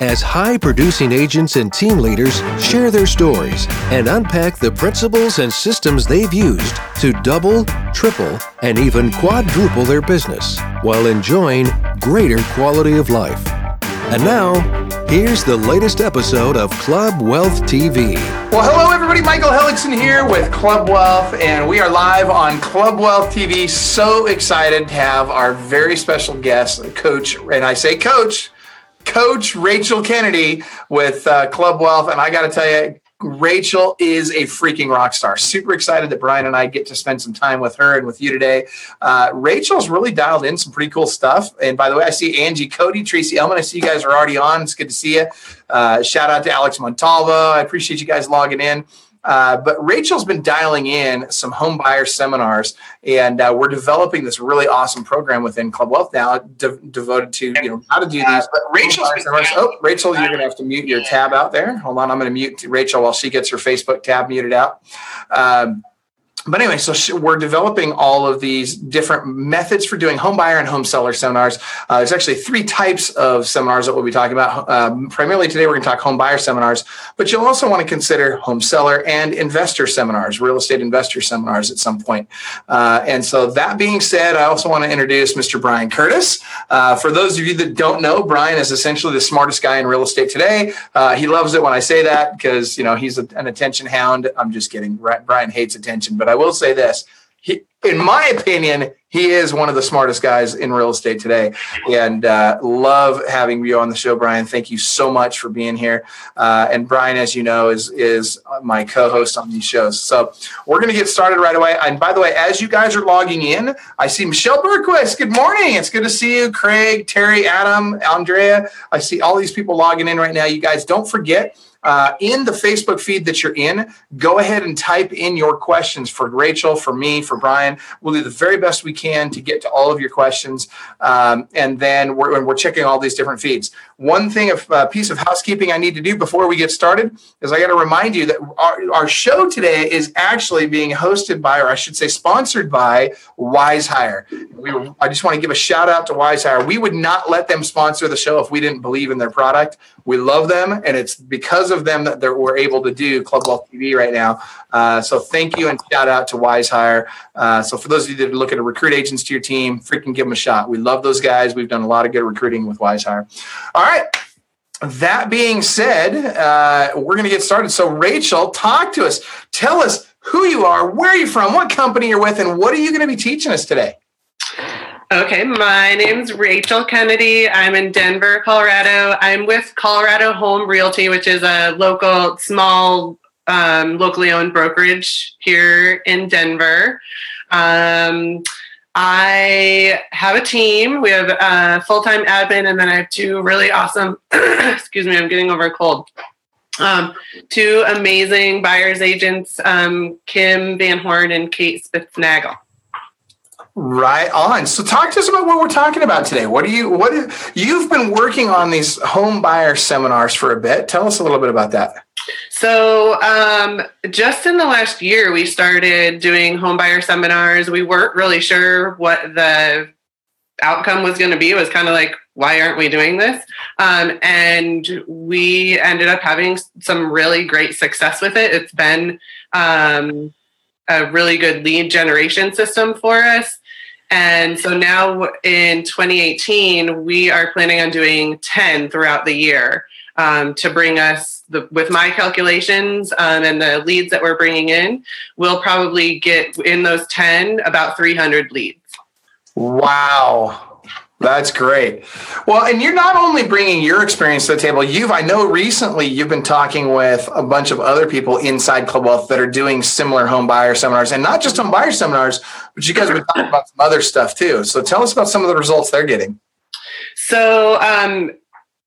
as high producing agents and team leaders share their stories and unpack the principles and systems they've used to double, triple, and even quadruple their business while enjoying greater quality of life. And now, here's the latest episode of Club Wealth TV. Well, hello, everybody. Michael Hellickson here with Club Wealth, and we are live on Club Wealth TV. So excited to have our very special guest, Coach, and I say Coach, Coach Rachel Kennedy with uh, Club Wealth. And I got to tell you, Rachel is a freaking rock star. Super excited that Brian and I get to spend some time with her and with you today. Uh, Rachel's really dialed in some pretty cool stuff. And by the way, I see Angie Cody, Tracy Elman. I see you guys are already on. It's good to see you. Uh, shout out to Alex Montalvo. I appreciate you guys logging in. Uh, but Rachel's been dialing in some home buyer seminars, and uh, we're developing this really awesome program within Club Wealth now, de- devoted to you know how to do these. But Rachel's seminars. Oh, Rachel, you're going to have to mute your tab out there. Hold on, I'm going to mute Rachel while she gets her Facebook tab muted out. Um, but anyway, so we're developing all of these different methods for doing home buyer and home seller seminars. Uh, there's actually three types of seminars that we'll be talking about. Um, primarily today, we're going to talk home buyer seminars, but you'll also want to consider home seller and investor seminars, real estate investor seminars at some point. Uh, and so that being said, I also want to introduce Mr. Brian Curtis. Uh, for those of you that don't know, Brian is essentially the smartest guy in real estate today. Uh, he loves it when I say that because you know he's a, an attention hound. I'm just kidding. Brian hates attention, but I I will say this. He, in my opinion, he is one of the smartest guys in real estate today. And uh, love having you on the show, Brian. Thank you so much for being here. Uh, and Brian, as you know, is is my co-host on these shows. So we're going to get started right away. And by the way, as you guys are logging in, I see Michelle Berquist. Good morning. It's good to see you, Craig, Terry, Adam, Andrea. I see all these people logging in right now. You guys don't forget uh, in the Facebook feed that you're in, go ahead and type in your questions for Rachel, for me, for Brian. We'll do the very best we can to get to all of your questions. Um, and then we're, we're checking all these different feeds. One thing, a uh, piece of housekeeping I need to do before we get started is I got to remind you that our, our show today is actually being hosted by, or I should say, sponsored by WizeHire. We I just want to give a shout out to WizeHire. We would not let them sponsor the show if we didn't believe in their product. We love them, and it's because of them that we're able to do Club Wealth TV right now. Uh, so thank you and shout out to WizeHire. Uh, so for those of you that are looking to recruit agents to your team, freaking give them a shot. We love those guys. We've done a lot of good recruiting with WizeHire. All right. That being said, uh, we're going to get started. So Rachel, talk to us. Tell us who you are, where you're from, what company you're with, and what are you going to be teaching us today? Okay, my name's Rachel Kennedy. I'm in Denver, Colorado. I'm with Colorado Home Realty, which is a local, small, um, locally owned brokerage here in Denver. Um, I have a team. We have a full time admin, and then I have two really awesome, excuse me, I'm getting over a cold. Um, two amazing buyers agents, um, Kim Van Horn and Kate Spitznagel. Right on. So talk to us about what we're talking about today. What do you what is, you've been working on these home buyer seminars for a bit. Tell us a little bit about that. So, um, just in the last year, we started doing home buyer seminars. We weren't really sure what the outcome was going to be. It was kind of like, why aren't we doing this? Um, and we ended up having some really great success with it. It's been um, a really good lead generation system for us. And so now in 2018, we are planning on doing 10 throughout the year um, to bring us the, with my calculations um, and the leads that we're bringing in, we'll probably get in those 10 about 300 leads. Wow. That's great. Well, and you're not only bringing your experience to the table. You've, I know, recently you've been talking with a bunch of other people inside Club Wealth that are doing similar home buyer seminars, and not just home buyer seminars, but you guys been talking about some other stuff too. So, tell us about some of the results they're getting. So, um,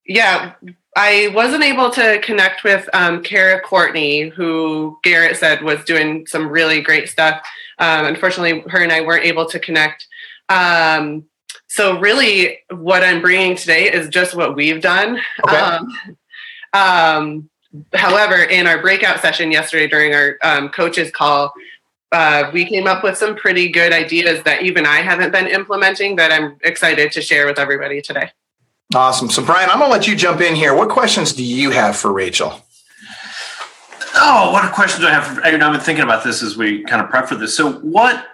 yeah, I wasn't able to connect with um, Kara Courtney, who Garrett said was doing some really great stuff. Um, unfortunately, her and I weren't able to connect. Um, so really, what I'm bringing today is just what we've done. Okay. Um, um, however, in our breakout session yesterday during our um, coaches call, uh, we came up with some pretty good ideas that even I haven't been implementing that I'm excited to share with everybody today. Awesome. So, Brian, I'm going to let you jump in here. What questions do you have for Rachel? Oh, what a question do I have? For, I've been thinking about this as we kind of prep for this. So, what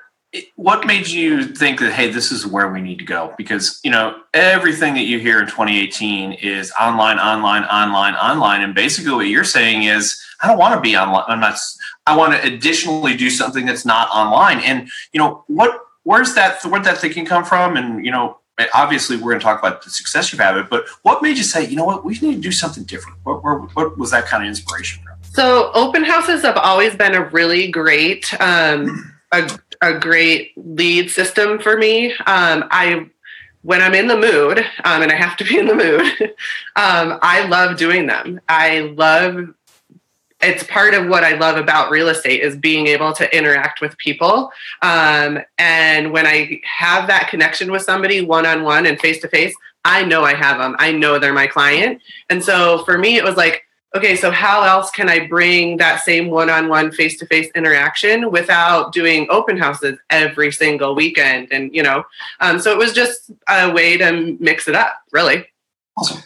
what made you think that hey, this is where we need to go? Because you know everything that you hear in 2018 is online, online, online, online, and basically what you're saying is I don't want to be online. I'm not. I want to additionally do something that's not online. And you know what? Where's that? Where'd that thinking come from? And you know, obviously we're going to talk about the success you've had. But what made you say, you know what, we need to do something different? What, what, what was that kind of inspiration from? So open houses have always been a really great, um, a, a great lead system for me. Um, I when I'm in the mood, um, and I have to be in the mood, um, I love doing them. I love it's part of what I love about real estate is being able to interact with people. Um, and when I have that connection with somebody one on one and face to face, I know I have them. I know they're my client. And so for me, it was like, okay, so how else can I bring that same one on one face to face interaction without doing open houses every single weekend? And, you know, um, so it was just a way to mix it up, really. Awesome.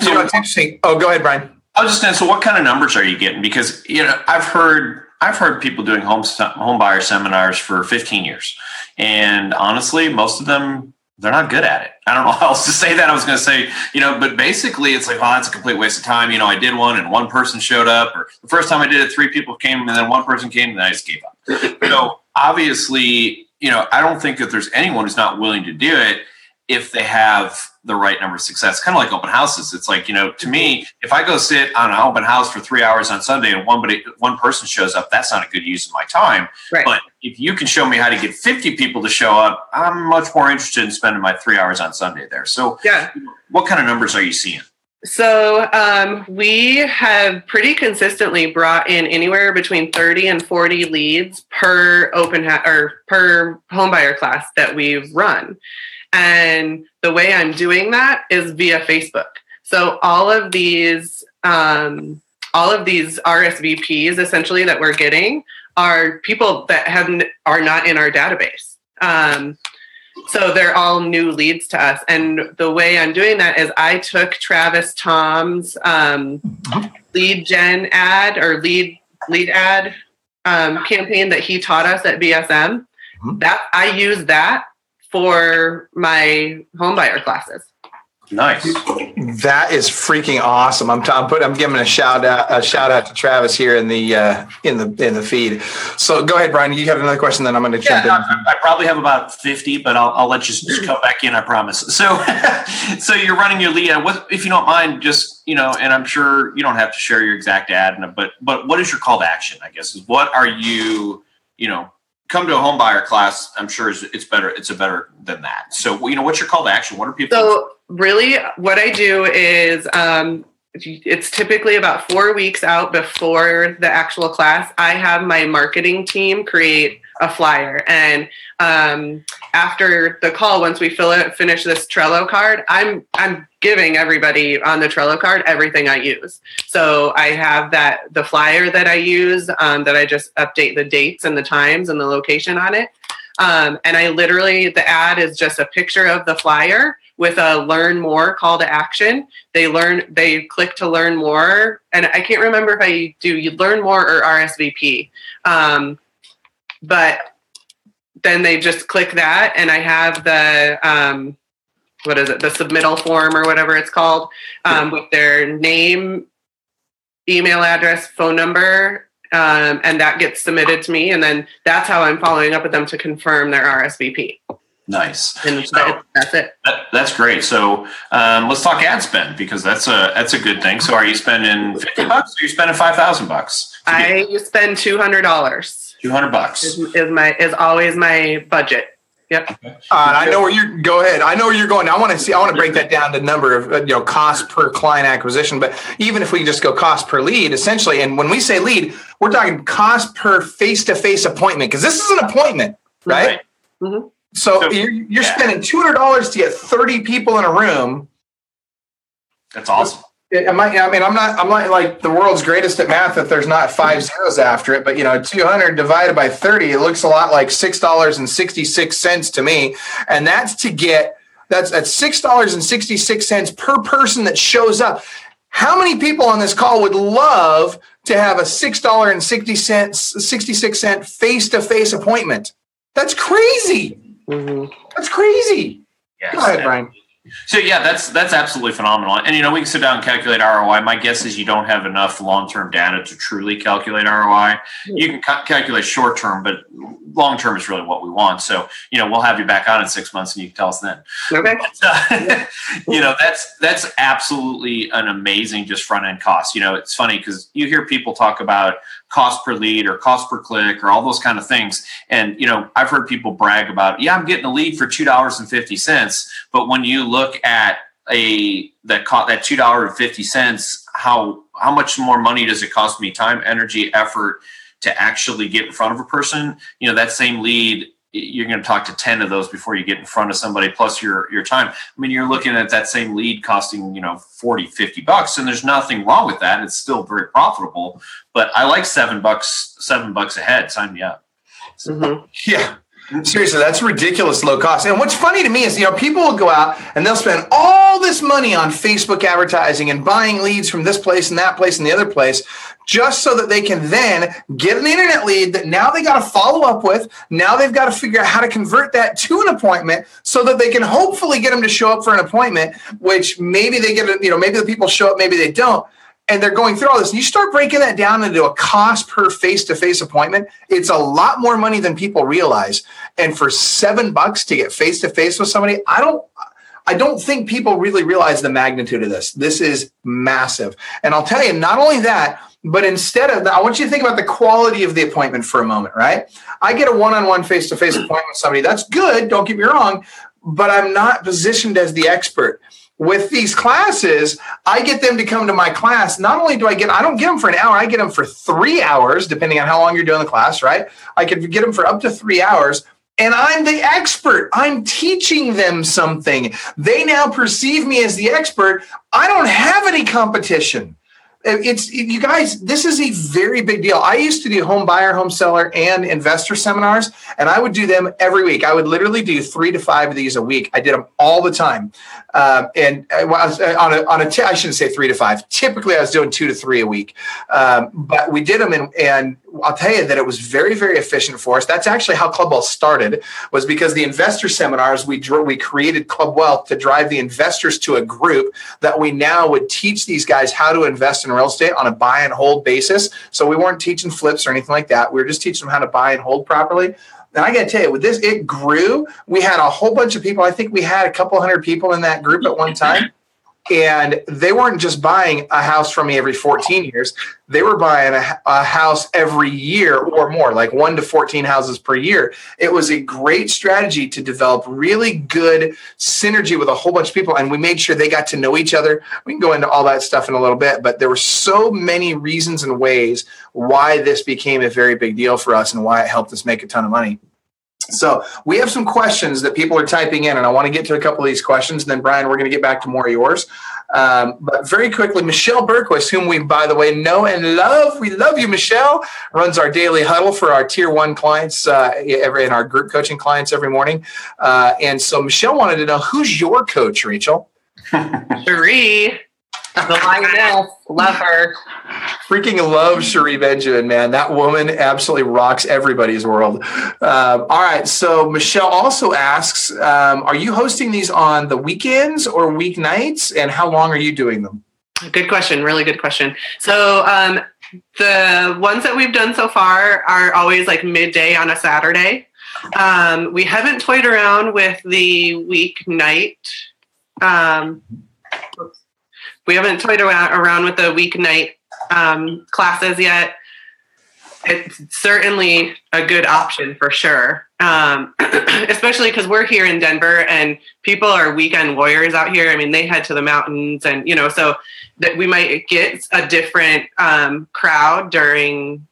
So, you know, it's interesting. Oh, go ahead, Brian. I was just saying. So, what kind of numbers are you getting? Because you know, I've heard I've heard people doing home home buyer seminars for 15 years, and honestly, most of them they're not good at it. I don't know how else to say that. I was going to say, you know, but basically, it's like, oh, that's a complete waste of time. You know, I did one and one person showed up, or the first time I did it, three people came, and then one person came, and I just gave up. so obviously, you know, I don't think that there's anyone who's not willing to do it if they have the right number of success. Kind of like open houses. It's like, you know, to me, if I go sit on an open house for three hours on Sunday and one one person shows up, that's not a good use of my time. Right. But if you can show me how to get 50 people to show up, I'm much more interested in spending my three hours on Sunday there. So yeah. what kind of numbers are you seeing? So um, we have pretty consistently brought in anywhere between 30 and 40 leads per open ha- or per homebuyer class that we've run. And the way I'm doing that is via Facebook. So all of these, um, all of these RSVPs essentially that we're getting are people that have are not in our database. Um, so they're all new leads to us. And the way I'm doing that is I took Travis Tom's um, lead gen ad or lead lead ad um, campaign that he taught us at BSM. Mm-hmm. That I use that for my homebuyer classes. Nice. That is freaking awesome. I'm, t- I'm put, I'm giving a shout out a shout out to Travis here in the uh, in the in the feed. So go ahead, Brian. You have another question, then I'm going to jump yeah, in. I, probably have about 50, but I'll, I'll let you just come back in. I promise. So so you're running your lead. What if you don't mind? Just you know, and I'm sure you don't have to share your exact ad, but but what is your call to action? I guess is what are you you know come to a home buyer class, I'm sure it's better. It's a better than that. So, you know, what's your call to action? What are people? So, really, what I do is, um, it's typically about four weeks out before the actual class. I have my marketing team create a flyer, and um, after the call, once we fill it, finish this Trello card, I'm I'm giving everybody on the Trello card everything I use. So I have that the flyer that I use um, that I just update the dates and the times and the location on it. Um, and I literally the ad is just a picture of the flyer with a learn more call to action. They learn they click to learn more, and I can't remember if I do you learn more or RSVP. Um, but then they just click that, and I have the um, what is it, the submittal form or whatever it's called, um, with their name, email address, phone number, um, and that gets submitted to me, and then that's how I'm following up with them to confirm their RSVP. Nice. And so, that's it. That, that's great. So um, let's talk ad spend because that's a that's a good thing. So are you spending fifty bucks? Or are you spending five thousand bucks? I spend two hundred dollars. Two hundred bucks is, is, my is always my budget. Yep. Uh, I know where you're. Go ahead. I know where you're going. I want to see. I want to break that down to number of uh, you know cost per client acquisition. But even if we just go cost per lead, essentially, and when we say lead, we're talking cost per face to face appointment because this is an appointment, right? right. Mm-hmm. So, So, you're, you're yeah. spending two hundred dollars to get thirty people in a room. That's awesome. Am I, I mean, I'm not, I'm not like the world's greatest at math if there's not five zeros after it, but you know, 200 divided by 30, it looks a lot like $6.66 to me. And that's to get, that's at $6.66 per person that shows up. How many people on this call would love to have a $6.60, 66 cent face to face appointment? That's crazy. Mm-hmm. That's crazy. Yes. Go ahead, Brian. So yeah, that's that's absolutely phenomenal. And you know, we can sit down and calculate ROI. My guess is you don't have enough long-term data to truly calculate ROI. You can ca- calculate short-term, but long-term is really what we want. So you know, we'll have you back on in six months, and you can tell us then. Okay. But, uh, you know, that's that's absolutely an amazing just front-end cost. You know, it's funny because you hear people talk about cost per lead or cost per click or all those kind of things. And you know, I've heard people brag about, yeah, I'm getting a lead for two dollars and fifty cents. But when you look at a that co- that two dollar and fifty cents, how how much more money does it cost me? Time, energy, effort to actually get in front of a person. You know, that same lead. You're going to talk to 10 of those before you get in front of somebody plus your your time. I mean, you're looking at that same lead costing, you know, 40, 50 bucks and there's nothing wrong with that. It's still very profitable, but I like 7 bucks 7 bucks ahead. Sign me up. Mhm. Yeah. Seriously, that's ridiculous low cost. And what's funny to me is, you know, people will go out and they'll spend all this money on Facebook advertising and buying leads from this place and that place and the other place just so that they can then get an internet lead that now they got to follow up with. Now they've got to figure out how to convert that to an appointment so that they can hopefully get them to show up for an appointment, which maybe they get, you know, maybe the people show up, maybe they don't and they're going through all this. And you start breaking that down into a cost per face to face appointment, it's a lot more money than people realize. And for seven bucks to get face to face with somebody, I don't. I don't think people really realize the magnitude of this. This is massive. And I'll tell you, not only that, but instead of that, I want you to think about the quality of the appointment for a moment, right? I get a one on one face to face appointment with somebody. That's good. Don't get me wrong. But I'm not positioned as the expert with these classes, I get them to come to my class. Not only do I get, I don't get them for an hour, I get them for three hours, depending on how long you're doing the class, right? I could get them for up to three hours. And I'm the expert. I'm teaching them something. They now perceive me as the expert. I don't have any competition. It's you guys, this is a very big deal. I used to do home buyer, home seller, and investor seminars, and I would do them every week. I would literally do three to five of these a week. I did them all the time. Um, and I was on a, on a t- I shouldn't say three to five. Typically, I was doing two to three a week. Um, but we did them, and I'll tell you that it was very, very efficient for us. That's actually how Club Wealth started. Was because the investor seminars we drew, we created Club Wealth to drive the investors to a group that we now would teach these guys how to invest in real estate on a buy and hold basis. So we weren't teaching flips or anything like that. We were just teaching them how to buy and hold properly. And I got to tell you, with this, it grew. We had a whole bunch of people. I think we had a couple hundred people in that group at one time. And they weren't just buying a house from me every 14 years. They were buying a, a house every year or more, like one to 14 houses per year. It was a great strategy to develop really good synergy with a whole bunch of people. And we made sure they got to know each other. We can go into all that stuff in a little bit, but there were so many reasons and ways why this became a very big deal for us and why it helped us make a ton of money. So we have some questions that people are typing in, and I want to get to a couple of these questions. And then, Brian, we're going to get back to more of yours. Um, but very quickly, Michelle Berquist, whom we, by the way, know and love. We love you, Michelle. Runs our daily huddle for our tier one clients uh, every in our group coaching clients every morning. Uh, and so, Michelle wanted to know who's your coach, Rachel. Cherie, the lioness, love her. Freaking love Cherie Benjamin, man. That woman absolutely rocks everybody's world. Um, all right. So Michelle also asks, um, are you hosting these on the weekends or weeknights? And how long are you doing them? Good question. Really good question. So, um, the ones that we've done so far are always like midday on a Saturday. Um, we haven't toyed around with the weeknight. Um, we haven't toyed around, with the weeknight um, classes yet. It's certainly a good option for sure, um, especially because we're here in Denver and people are weekend warriors out here. I mean, they head to the mountains, and you know, so that we might get a different um, crowd during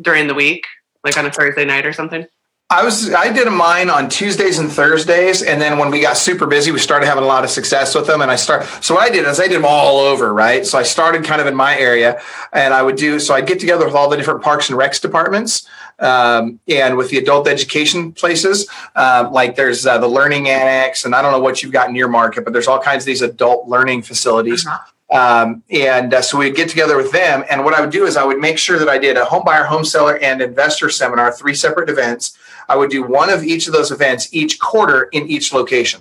during the week, like on a Thursday night or something. I was I did a mine on Tuesdays and Thursdays, and then when we got super busy, we started having a lot of success with them. And I start so what I did is I did them all over, right? So I started kind of in my area, and I would do so I'd get together with all the different parks and recs departments, um, and with the adult education places, uh, like there's uh, the learning annex, and I don't know what you've got in your market, but there's all kinds of these adult learning facilities. Uh-huh. Um, and uh, so we'd get together with them. And what I would do is I would make sure that I did a home buyer, home seller, and investor seminar, three separate events. I would do one of each of those events each quarter in each location.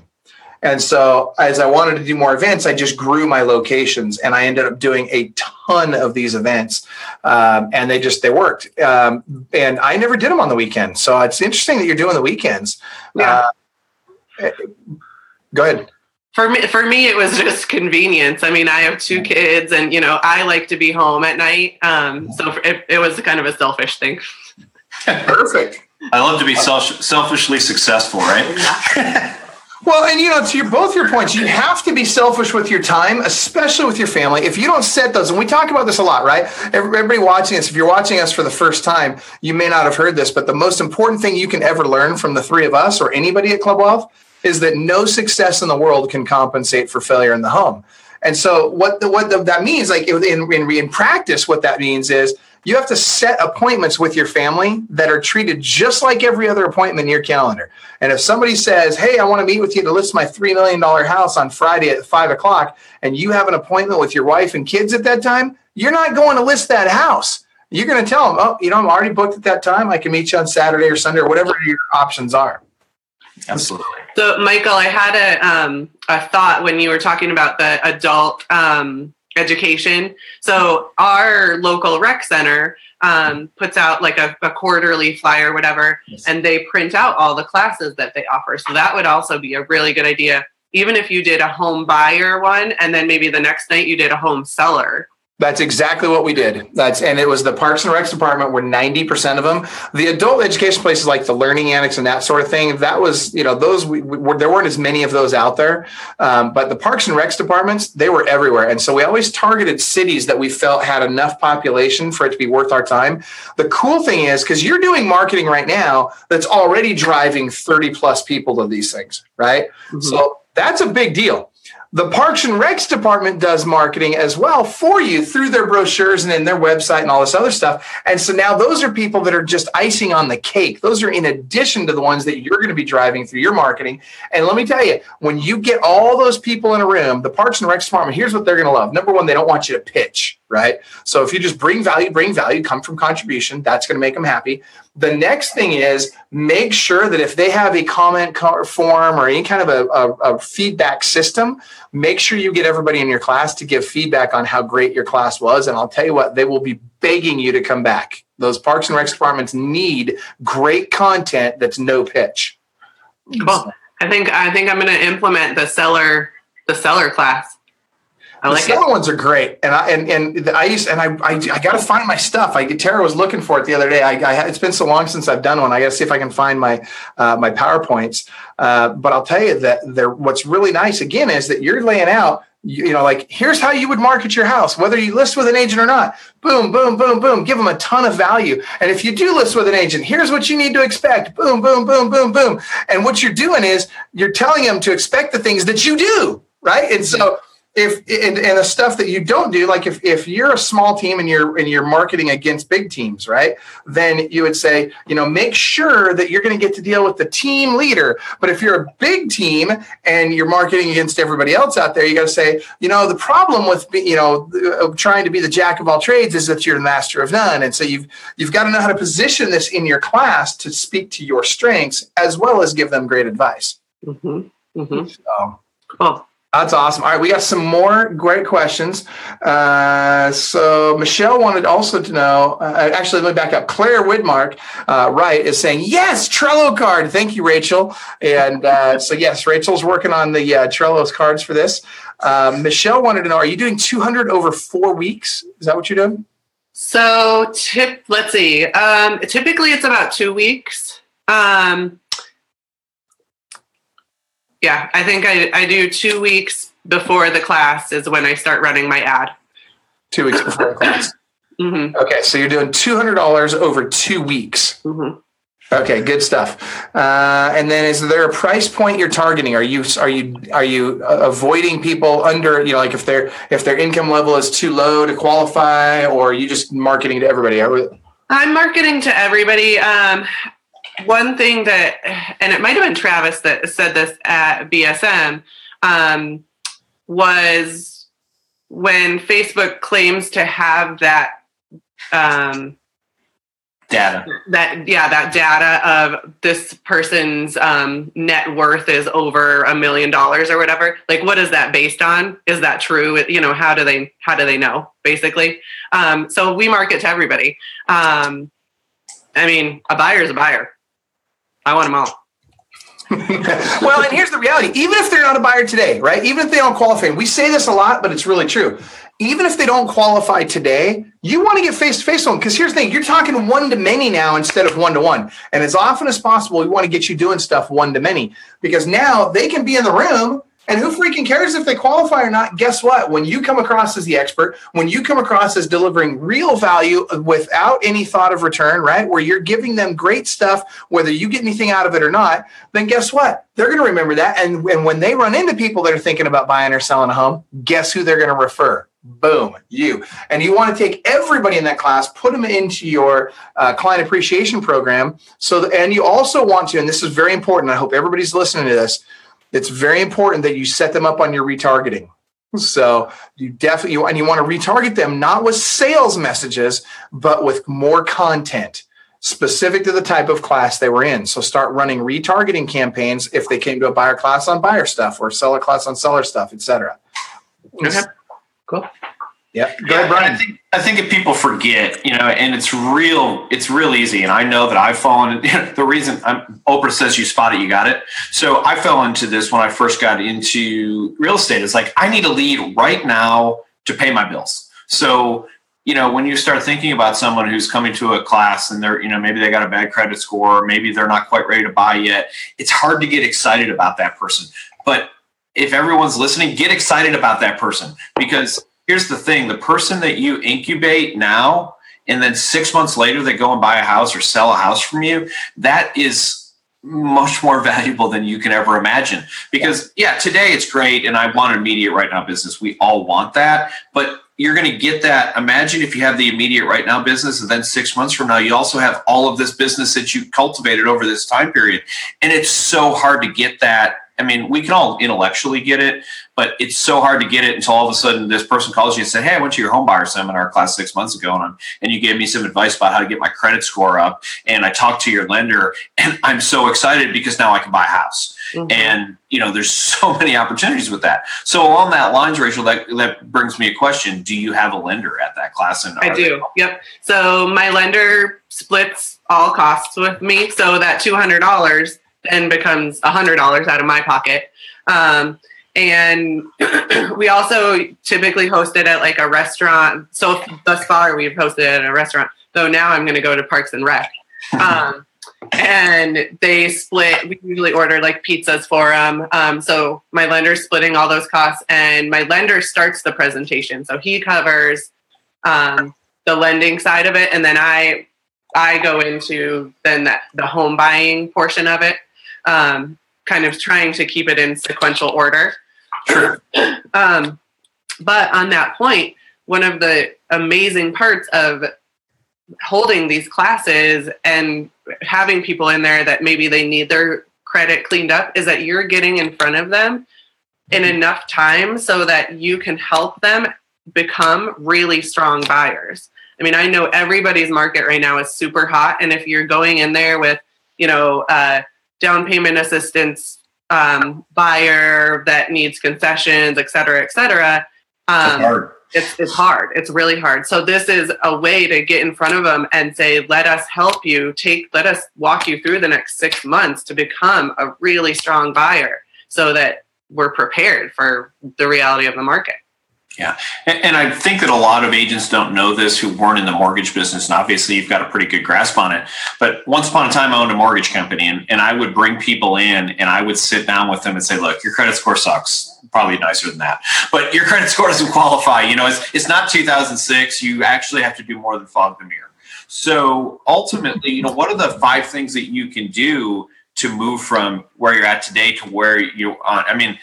And so, as I wanted to do more events, I just grew my locations, and I ended up doing a ton of these events, um, and they just they worked. Um, and I never did them on the weekend, so it's interesting that you're doing the weekends. Yeah. Uh, go ahead for me for me it was just convenience i mean i have two kids and you know i like to be home at night um, so it, it, was kind of a selfish thing perfect i love to be self, selfishly successful right? Well and you know to your both your points you have to be selfish with your time especially with your family. If you don't set those and we talk about this a lot right? Everybody watching us if you're watching us for the first time you may not have heard this but the most important thing you can ever learn from the three of us or anybody at club wealth is that no success in the world can compensate for failure in the home. And so what the, what the, that means, like in, in, in practice, what that means is you have to set appointments with your family that are treated just like every other appointment in your calendar. And if somebody says, Hey, I want to meet with you to list my $3 million house on Friday at five o'clock, and you have an appointment with your wife and kids at that time, you're not going to list that house. You're going to tell them, Oh, you know, I'm already booked at that time. I can meet you on Saturday or Sunday or whatever your options are. Absolutely. So, Michael, I had a um, a thought when you were talking about the adult um, education. So, our local rec center um, puts out like a, a quarterly flyer, whatever, yes. and they print out all the classes that they offer. So, that would also be a really good idea. Even if you did a home buyer one, and then maybe the next night you did a home seller that's exactly what we did. That's and it was the Parks and Recs department were ninety percent of them. The adult education places like the Learning Annex and that sort of thing. That was you know those we, we were, there weren't as many of those out there, um, but the Parks and Recs departments they were everywhere. And so we always targeted cities that we felt had enough population for it to be worth our time. The cool thing is because you're doing marketing right now that's already driving thirty plus people to these things, right? Mm-hmm. So that's a big deal the Parks and Recs department does marketing as well for you through their brochures and in their website and all this other stuff. And so now those are people that are just icing on the cake. Those are in addition to the ones that you're going to be driving through your marketing. And let me tell you, when you get all those people in a room, the Parks and Recs department, here's what they're going to love. Number one, they don't want you to pitch, right? So if you just bring value, bring value, come from contribution, that's going to make them happy. The next thing is make sure that if they have a comment form or any kind of a, a, a, feedback system, make sure you get everybody in your class to give feedback on how great your class was. And I'll tell you what, they will be begging you to come back. Those Parks and Recs departments need great content that's no pitch. Cool. I think I think I'm going to implement the seller the seller class. I like the other ones are great, and I and and I used and I I, I got to find my stuff. I Tara was looking for it the other day. I, I it's been so long since I've done one. I got to see if I can find my uh, my powerpoints. Uh, but I'll tell you that there. What's really nice again is that you're laying out. You, you know, like here's how you would market your house, whether you list with an agent or not. Boom, boom, boom, boom. Give them a ton of value. And if you do list with an agent, here's what you need to expect. Boom, boom, boom, boom, boom. And what you're doing is you're telling them to expect the things that you do, right? And so if and, and the stuff that you don't do like if, if you're a small team and you're and you're marketing against big teams right? Then you would say you know make sure that you're going to get to deal with the team leader. But if you're a big team and you're marketing against everybody else out there you got to say you know the problem with you know trying to be the jack of all trades is that you're the master of none. And so you've you've got to know how to position this in your class to speak to your strengths as well as give them great advice. Mm-hmm. Mm-hmm. so. Cool that's awesome. All right, we got some more great questions. Uh, so Michelle wanted also to know. Uh, actually, let me back up. Claire Widmark, uh, right, is saying yes, Trello card. Thank you, Rachel. And uh, so yes, Rachel's working on the uh, Trello's cards for this. Uh, Michelle wanted to know: Are you doing 200 over four weeks? Is that what you're doing? So tip. Let's see. Um, typically, it's about two weeks. Um, yeah, I think I, I do two weeks before the class is when I start running my ad. Two weeks before the class. mm-hmm. Okay, so you're doing two hundred dollars over two weeks. Mm-hmm. Okay, good stuff. Uh, and then, is there a price point you're targeting? Are you are you are you avoiding people under you know like if their if their income level is too low to qualify, or are you just marketing to everybody? I'm marketing to everybody. Um, one thing that, and it might have been Travis that said this at BSM, um, was when Facebook claims to have that um, data. that yeah that data of this person's um, net worth is over a million dollars or whatever like what is that based on? Is that true? You know how do they how do they know basically? Um, so we market to everybody. Um, i mean a buyer is a buyer i want them all well, and here's the reality. Even if they're not a buyer today, right? Even if they don't qualify, we say this a lot, but it's really true. Even if they don't qualify today, you want to get face to face with them. Because here's the thing you're talking one to many now instead of one to one. And as often as possible, we want to get you doing stuff one to many because now they can be in the room and who freaking cares if they qualify or not? Guess what? When you come across as the expert, when you come across as delivering real value without any thought of return, right? Where you're giving them great stuff, whether you get anything out of it or not, then guess what? They're going to remember that. And, and when they run into people that are thinking about buying or selling a home, guess who they're going to refer? Boom, you. And you want to take everybody in that class, put them into your uh, client appreciation program. So, that, and you also want to, and this is very important. I hope everybody's listening to this it's very important that you set them up on your retargeting. So you definitely and you want to retarget them not with sales messages, but with more content specific to the type of class they were in. So start running retargeting campaigns if they came to a buyer class on buyer stuff or seller class on seller stuff, etc. Okay. Cool. Yeah. Go ahead, Brian. I think, I think if people forget, you know, and it's real, it's real easy. And I know that I've fallen. You know, the reason I'm, Oprah says you spot it, you got it. So I fell into this when I first got into real estate. It's like I need a lead right now to pay my bills. So you know, when you start thinking about someone who's coming to a class and they're, you know, maybe they got a bad credit score, or maybe they're not quite ready to buy yet, it's hard to get excited about that person. But if everyone's listening, get excited about that person because here's the thing the person that you incubate now and then six months later they go and buy a house or sell a house from you that is much more valuable than you can ever imagine. Because yeah today it's great and i want an immediate right now business. We all want that but you're going to get that. Imagine if you have the immediate right now business and then six months from now you also have all of this business that you cultivated over this time period. And it's so hard to get that I mean, we can all intellectually get it, but it's so hard to get it until all of a sudden this person calls you and said, "Hey, I went to your home buyer seminar class six months ago, and I'm, and you gave me some advice about how to get my credit score up, and I talked to your lender, and I'm so excited because now I can buy a house." Mm-hmm. And you know, there's so many opportunities with that. So along that lines, Rachel, that that brings me a question: Do you have a lender at that class? And I do. Yep. So my lender splits all costs with me, so that two hundred dollars then becomes a hundred dollars out of my pocket. Um, and we also typically host it at like a restaurant. So thus far, we've hosted it at a restaurant. Though now I'm going to go to Parks and Rec. Um, and they split. We usually order like pizzas for them. Um, so my lender's splitting all those costs, and my lender starts the presentation. So he covers um, the lending side of it, and then I I go into then that the home buying portion of it um, kind of trying to keep it in sequential order. Sure. um, but on that point, one of the amazing parts of holding these classes and having people in there that maybe they need their credit cleaned up is that you're getting in front of them in enough time so that you can help them become really strong buyers. I mean, I know everybody's market right now is super hot. And if you're going in there with, you know, uh, down payment assistance um, buyer that needs concessions, et cetera, et cetera. Um, hard. It's, it's hard. It's really hard. So this is a way to get in front of them and say, let us help you take, let us walk you through the next six months to become a really strong buyer so that we're prepared for the reality of the market. Yeah. And, I think that a lot of agents don't know this who weren't in the mortgage business. And obviously, you've got a pretty good grasp on it. But once upon a time, I owned a mortgage company and, and I would bring people in and I would sit down with them and say, look, your credit score sucks. Probably nicer than that. But your credit score doesn't qualify. You know, it's, it's not 2006. You actually have to do more than fog the mirror. So ultimately, you know, what are the five things that you can do to move from where you're at today to where you are? I mean,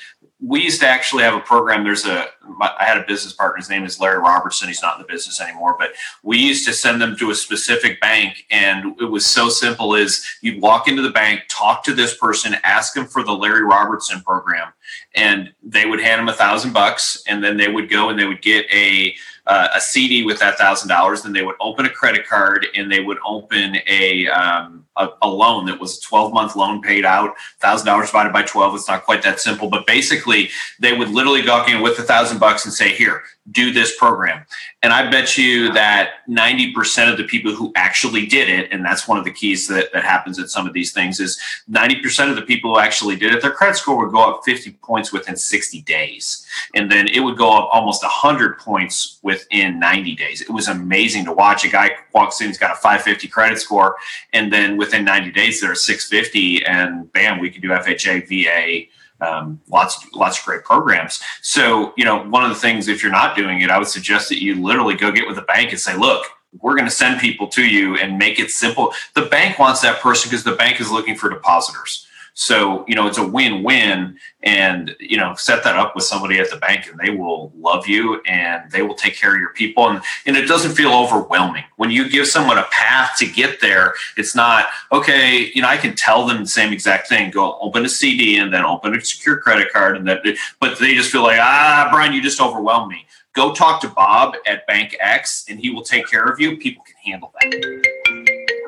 we used to actually have a program. There's a, I had a business partner. His name is Larry Robertson. He's not in the business anymore, but we used to send them to a specific bank. And it was so simple as you'd walk into the bank, talk to this person, ask them for the Larry Robertson program. And they would hand them a thousand bucks. And then they would go and they would get a, uh, a CD with that thousand dollars. Then they would open a credit card and they would open a, um, a, a, loan that was a 12 month loan paid out, thousand dollars divided by 12. It's not quite that simple, but basically they would literally go in with a thousand bucks and say, here, do this program. And I bet you that 90% of the people who actually did it, and that's one of the keys that, that happens at some of these things is 90% of the people who actually did it, their credit score would go up 50 points within 60 days. And then it would go up almost 100 points within 90 days. It was amazing to watch. A guy walks in, he's got a 550 credit score, and then within 90 days, they're 650, and bam, we can do FHA, VA, um, lots lots of great programs. So you know, one of the things if you're not doing it, I would suggest that you literally go get with the bank and say, look. We're going to send people to you and make it simple. The bank wants that person because the bank is looking for depositors. So, you know, it's a win win. And, you know, set that up with somebody at the bank and they will love you and they will take care of your people. And, and it doesn't feel overwhelming. When you give someone a path to get there, it's not, okay, you know, I can tell them the same exact thing go open a CD and then open a secure credit card. And that, but they just feel like, ah, Brian, you just overwhelmed me. Go talk to Bob at Bank X and he will take care of you. People can handle that.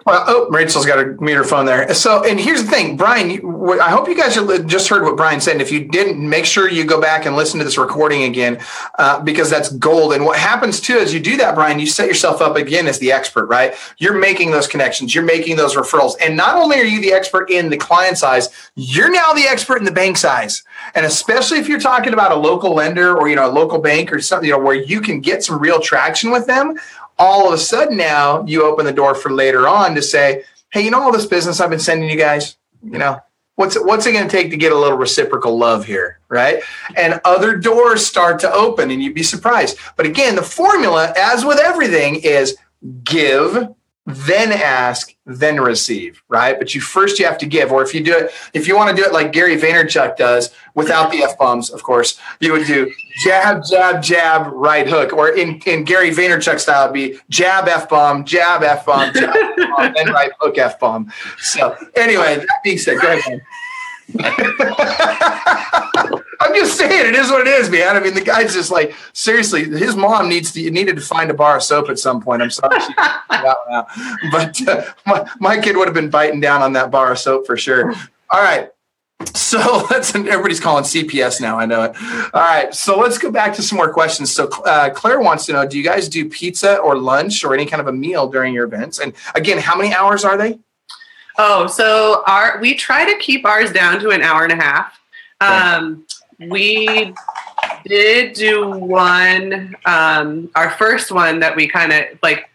Well, oh, Rachel's got a meter phone there. So, and here's the thing, Brian. I hope you guys just heard what Brian said. And if you didn't, make sure you go back and listen to this recording again uh, because that's gold. And what happens too as you do that, Brian, you set yourself up again as the expert, right? You're making those connections, you're making those referrals, and not only are you the expert in the client size, you're now the expert in the bank size. And especially if you're talking about a local lender or you know a local bank or something, you know, where you can get some real traction with them all of a sudden now you open the door for later on to say, hey, you know all this business I've been sending you guys, you know, what's it, what's it going to take to get a little reciprocal love here, right? And other doors start to open, and you'd be surprised. But again, the formula, as with everything, is give then ask, then receive, right? But you first you have to give. Or if you do it, if you want to do it like Gary Vaynerchuk does, without the F bombs, of course, you would do jab, jab, jab, right hook. Or in, in Gary Vaynerchuk style, it'd be jab F bomb, jab F bomb, jab F bomb, then right hook F bomb. So anyway, that being said, go ahead. I'm just saying it is what it is, man. I mean, the guy's just like seriously. His mom needs to needed to find a bar of soap at some point. I'm sorry, but uh, my, my kid would have been biting down on that bar of soap for sure. All right, so let's everybody's calling CPS now. I know it. All right, so let's go back to some more questions. So uh, Claire wants to know: Do you guys do pizza or lunch or any kind of a meal during your events? And again, how many hours are they? Oh, so our we try to keep ours down to an hour and a half. Um, we did do one, um, our first one that we kind of like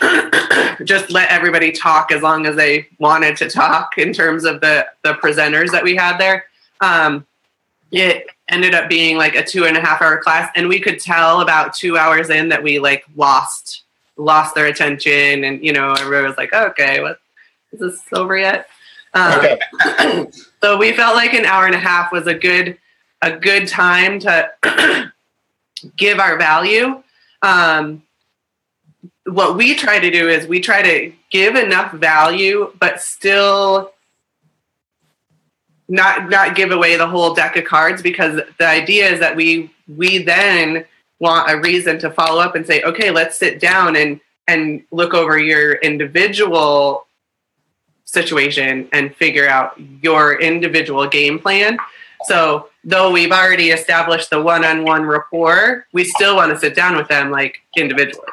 just let everybody talk as long as they wanted to talk in terms of the the presenters that we had there. Um, it ended up being like a two and a half hour class, and we could tell about two hours in that we like lost lost their attention, and you know everybody was like, okay, what is this over yet? Um, okay. so we felt like an hour and a half was a good a good time to give our value. Um, what we try to do is we try to give enough value, but still not not give away the whole deck of cards because the idea is that we we then want a reason to follow up and say, okay, let's sit down and and look over your individual situation and figure out your individual game plan. So, though we've already established the one-on-one rapport, we still want to sit down with them like individually.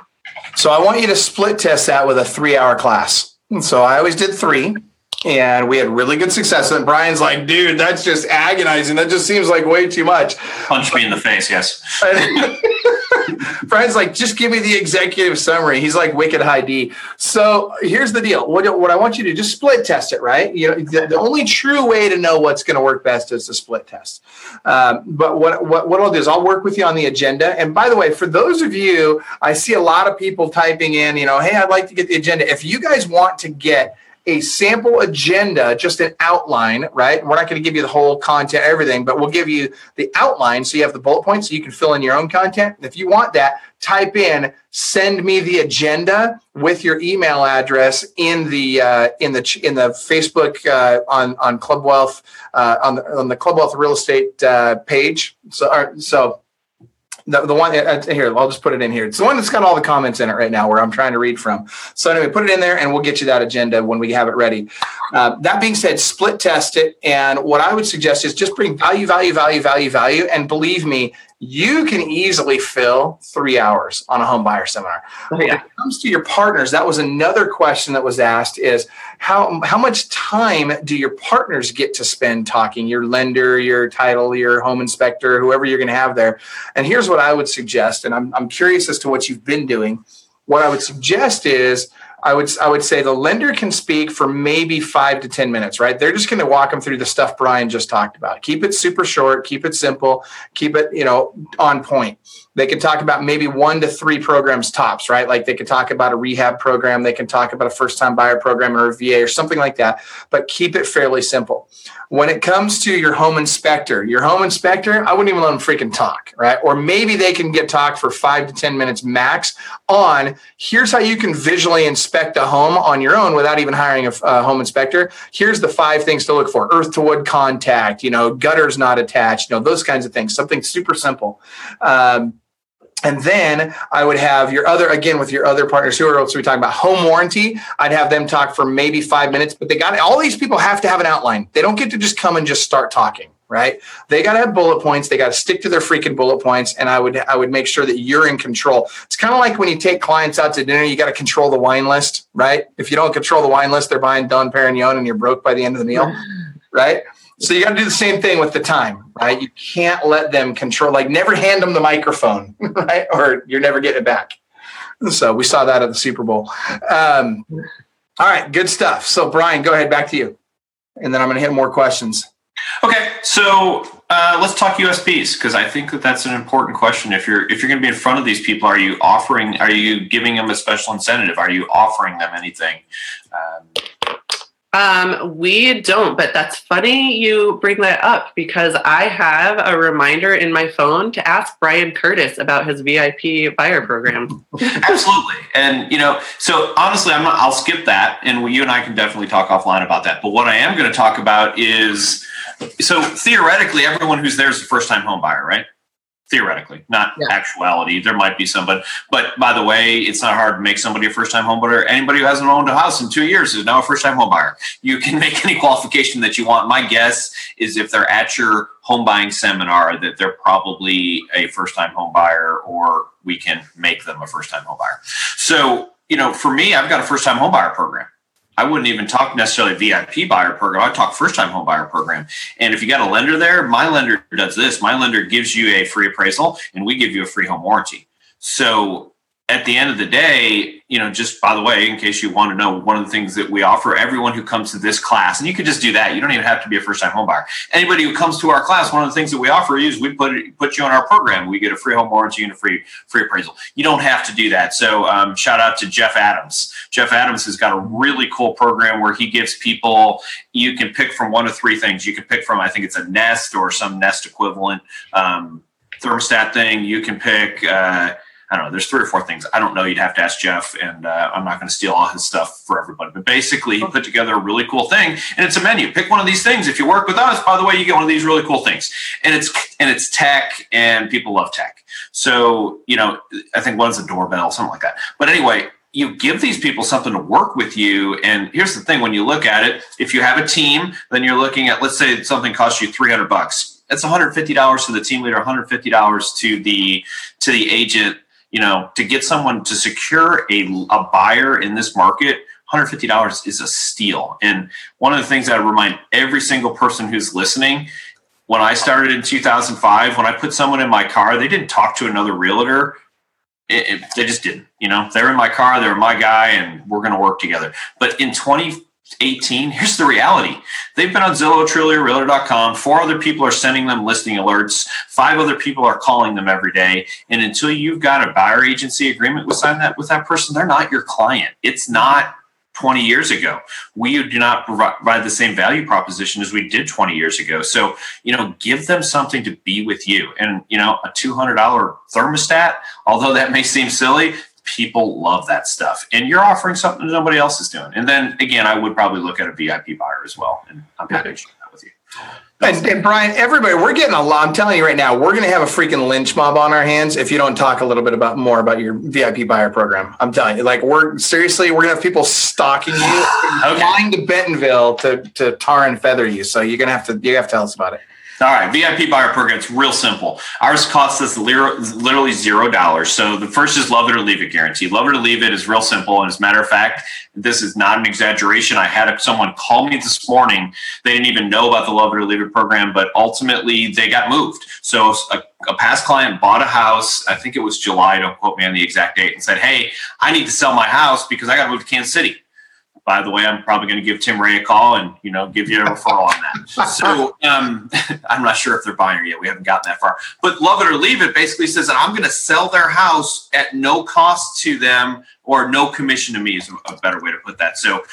So, I want you to split test that with a 3-hour class. So, I always did 3 and we had really good success. And Brian's like, dude, that's just agonizing. That just seems like way too much. Punch me in the face, yes. Brian's like, just give me the executive summary. He's like wicked high D. So here's the deal. What, what I want you to do, just split test it, right? You know, the, the only true way to know what's going to work best is to split test. Um, but what, what, what I'll do is I'll work with you on the agenda. And by the way, for those of you, I see a lot of people typing in, you know, hey, I'd like to get the agenda. If you guys want to get a sample agenda, just an outline, right? We're not going to give you the whole content, everything, but we'll give you the outline so you have the bullet points so you can fill in your own content. If you want that, type in send me the agenda with your email address in the uh, in the in the Facebook uh, on on Club Wealth uh, on the on the Club Wealth real estate uh, page. So so the, the one uh, here, I'll just put it in here. It's the one that's got all the comments in it right now where I'm trying to read from. So anyway, put it in there and we'll get you that agenda when we have it ready. Uh, that being said, split test it. And what I would suggest is just bring value, value, value, value, value. And believe me, you can easily fill three hours on a home buyer seminar. Oh, yeah. When it comes to your partners, that was another question that was asked is how, how much time do your partners get to spend talking, your lender, your title, your home inspector, whoever you're going to have there. And here's what I would suggest, and I'm, I'm curious as to what you've been doing. What I would suggest is I would I would say the lender can speak for maybe five to ten minutes, right? They're just going to walk them through the stuff Brian just talked about. Keep it super short, keep it simple, keep it you know on point. They can talk about maybe one to three programs tops, right? Like they can talk about a rehab program, they can talk about a first time buyer program or a VA or something like that, but keep it fairly simple. When it comes to your home inspector, your home inspector, I wouldn't even let them freaking talk, right? Or maybe they can get talk for five to 10 minutes max on here's how you can visually inspect a home on your own without even hiring a, a home inspector. Here's the five things to look for earth to wood contact, you know, gutters not attached, you know, those kinds of things, something super simple. Um, and then I would have your other, again, with your other partners, who are we talking about? Home warranty. I'd have them talk for maybe five minutes, but they got all these people have to have an outline. They don't get to just come and just start talking, right? They got to have bullet points. They got to stick to their freaking bullet points. And I would, I would make sure that you're in control. It's kind of like when you take clients out to dinner, you got to control the wine list, right? If you don't control the wine list, they're buying Dom Perignon and you're broke by the end of the meal, right? So you got to do the same thing with the time, right? You can't let them control, like never hand them the microphone, right? Or you're never getting it back. So we saw that at the Super Bowl. Um, all right, good stuff. So Brian, go ahead, back to you. And then I'm going to hit more questions. Okay, so uh, let's talk USPs because I think that that's an important question. If you're if you're going to be in front of these people, are you offering? Are you giving them a special incentive? Are you offering them anything? Um, um, we don't, but that's funny you bring that up because I have a reminder in my phone to ask Brian Curtis about his VIP buyer program. Absolutely, and you know, so honestly, I'm not, I'll skip that, and you and I can definitely talk offline about that. But what I am going to talk about is, so theoretically, everyone who's there is a first time home buyer, right? theoretically, not yeah. actuality. There might be somebody, but by the way, it's not hard to make somebody a first time homebuyer. Anybody who hasn't owned a house in two years is now a first time homebuyer. You can make any qualification that you want. My guess is if they're at your home buying seminar, that they're probably a first time homebuyer, or we can make them a first time homebuyer. So, you know, for me, I've got a first time homebuyer program. I wouldn't even talk necessarily VIP buyer program. I talk first time home buyer program. And if you got a lender there, my lender does this. My lender gives you a free appraisal and we give you a free home warranty. So at the end of the day, you know, just by the way, in case you want to know, one of the things that we offer everyone who comes to this class, and you could just do that. You don't even have to be a first-time homebuyer. Anybody who comes to our class, one of the things that we offer you is we put put you on our program. We get a free home warranty and a free free appraisal. You don't have to do that. So, um, shout out to Jeff Adams. Jeff Adams has got a really cool program where he gives people you can pick from one of three things. You can pick from I think it's a Nest or some Nest equivalent um, thermostat thing. You can pick. Uh, I don't know. There's three or four things. I don't know. You'd have to ask Jeff, and uh, I'm not going to steal all his stuff for everybody. But basically, he put together a really cool thing, and it's a menu. Pick one of these things. If you work with us, by the way, you get one of these really cool things, and it's and it's tech, and people love tech. So you know, I think one's a doorbell, something like that. But anyway, you give these people something to work with you. And here's the thing: when you look at it, if you have a team, then you're looking at let's say something costs you 300 bucks. That's $150 to the team leader, $150 to the to the agent you know, to get someone to secure a, a buyer in this market, $150 is a steal. And one of the things I remind every single person who's listening when I started in 2005, when I put someone in my car, they didn't talk to another realtor it, it, they just didn't. You know, they're in my car, they're my guy, and we're going to work together. But in 2018, here's the reality. They've been on Zillow, Trulia, Realtor.com. Four other people are sending them listing alerts. Five other people are calling them every day. And until you've got a buyer agency agreement with that with that person, they're not your client. It's not 20 years ago. We do not provide the same value proposition as we did 20 years ago. So, you know, give them something to be with you. And, you know, a $200 thermostat, although that may seem silly, people love that stuff. And you're offering something that nobody else is doing. And then again, I would probably look at a VIP buyer as well. And I'm happy to share that with you. And, and, Brian, everybody, we're getting a lot. I'm telling you right now, we're going to have a freaking lynch mob on our hands if you don't talk a little bit about more about your VIP buyer program. I'm telling you, like, we're seriously, we're going to have people stalking you, okay. flying to Bentonville to to tar and feather you. So you're going to have to you have to tell us about it. All right, VIP buyer program. It's real simple. Ours costs us literally zero dollars. So the first is love it or leave it guarantee. Love it or leave it is real simple. And as a matter of fact, this is not an exaggeration. I had someone call me this morning. They didn't even know about the love it or leave it program, but ultimately they got moved. So a, a past client bought a house. I think it was July. Don't quote me on the exact date. And said, "Hey, I need to sell my house because I got to move to Kansas City." By the way, I'm probably going to give Tim Ray a call and you know give you a referral on that. So um, I'm not sure if they're buying yet. We haven't gotten that far. But love it or leave it basically says that I'm going to sell their house at no cost to them or no commission to me is a better way to put that. So,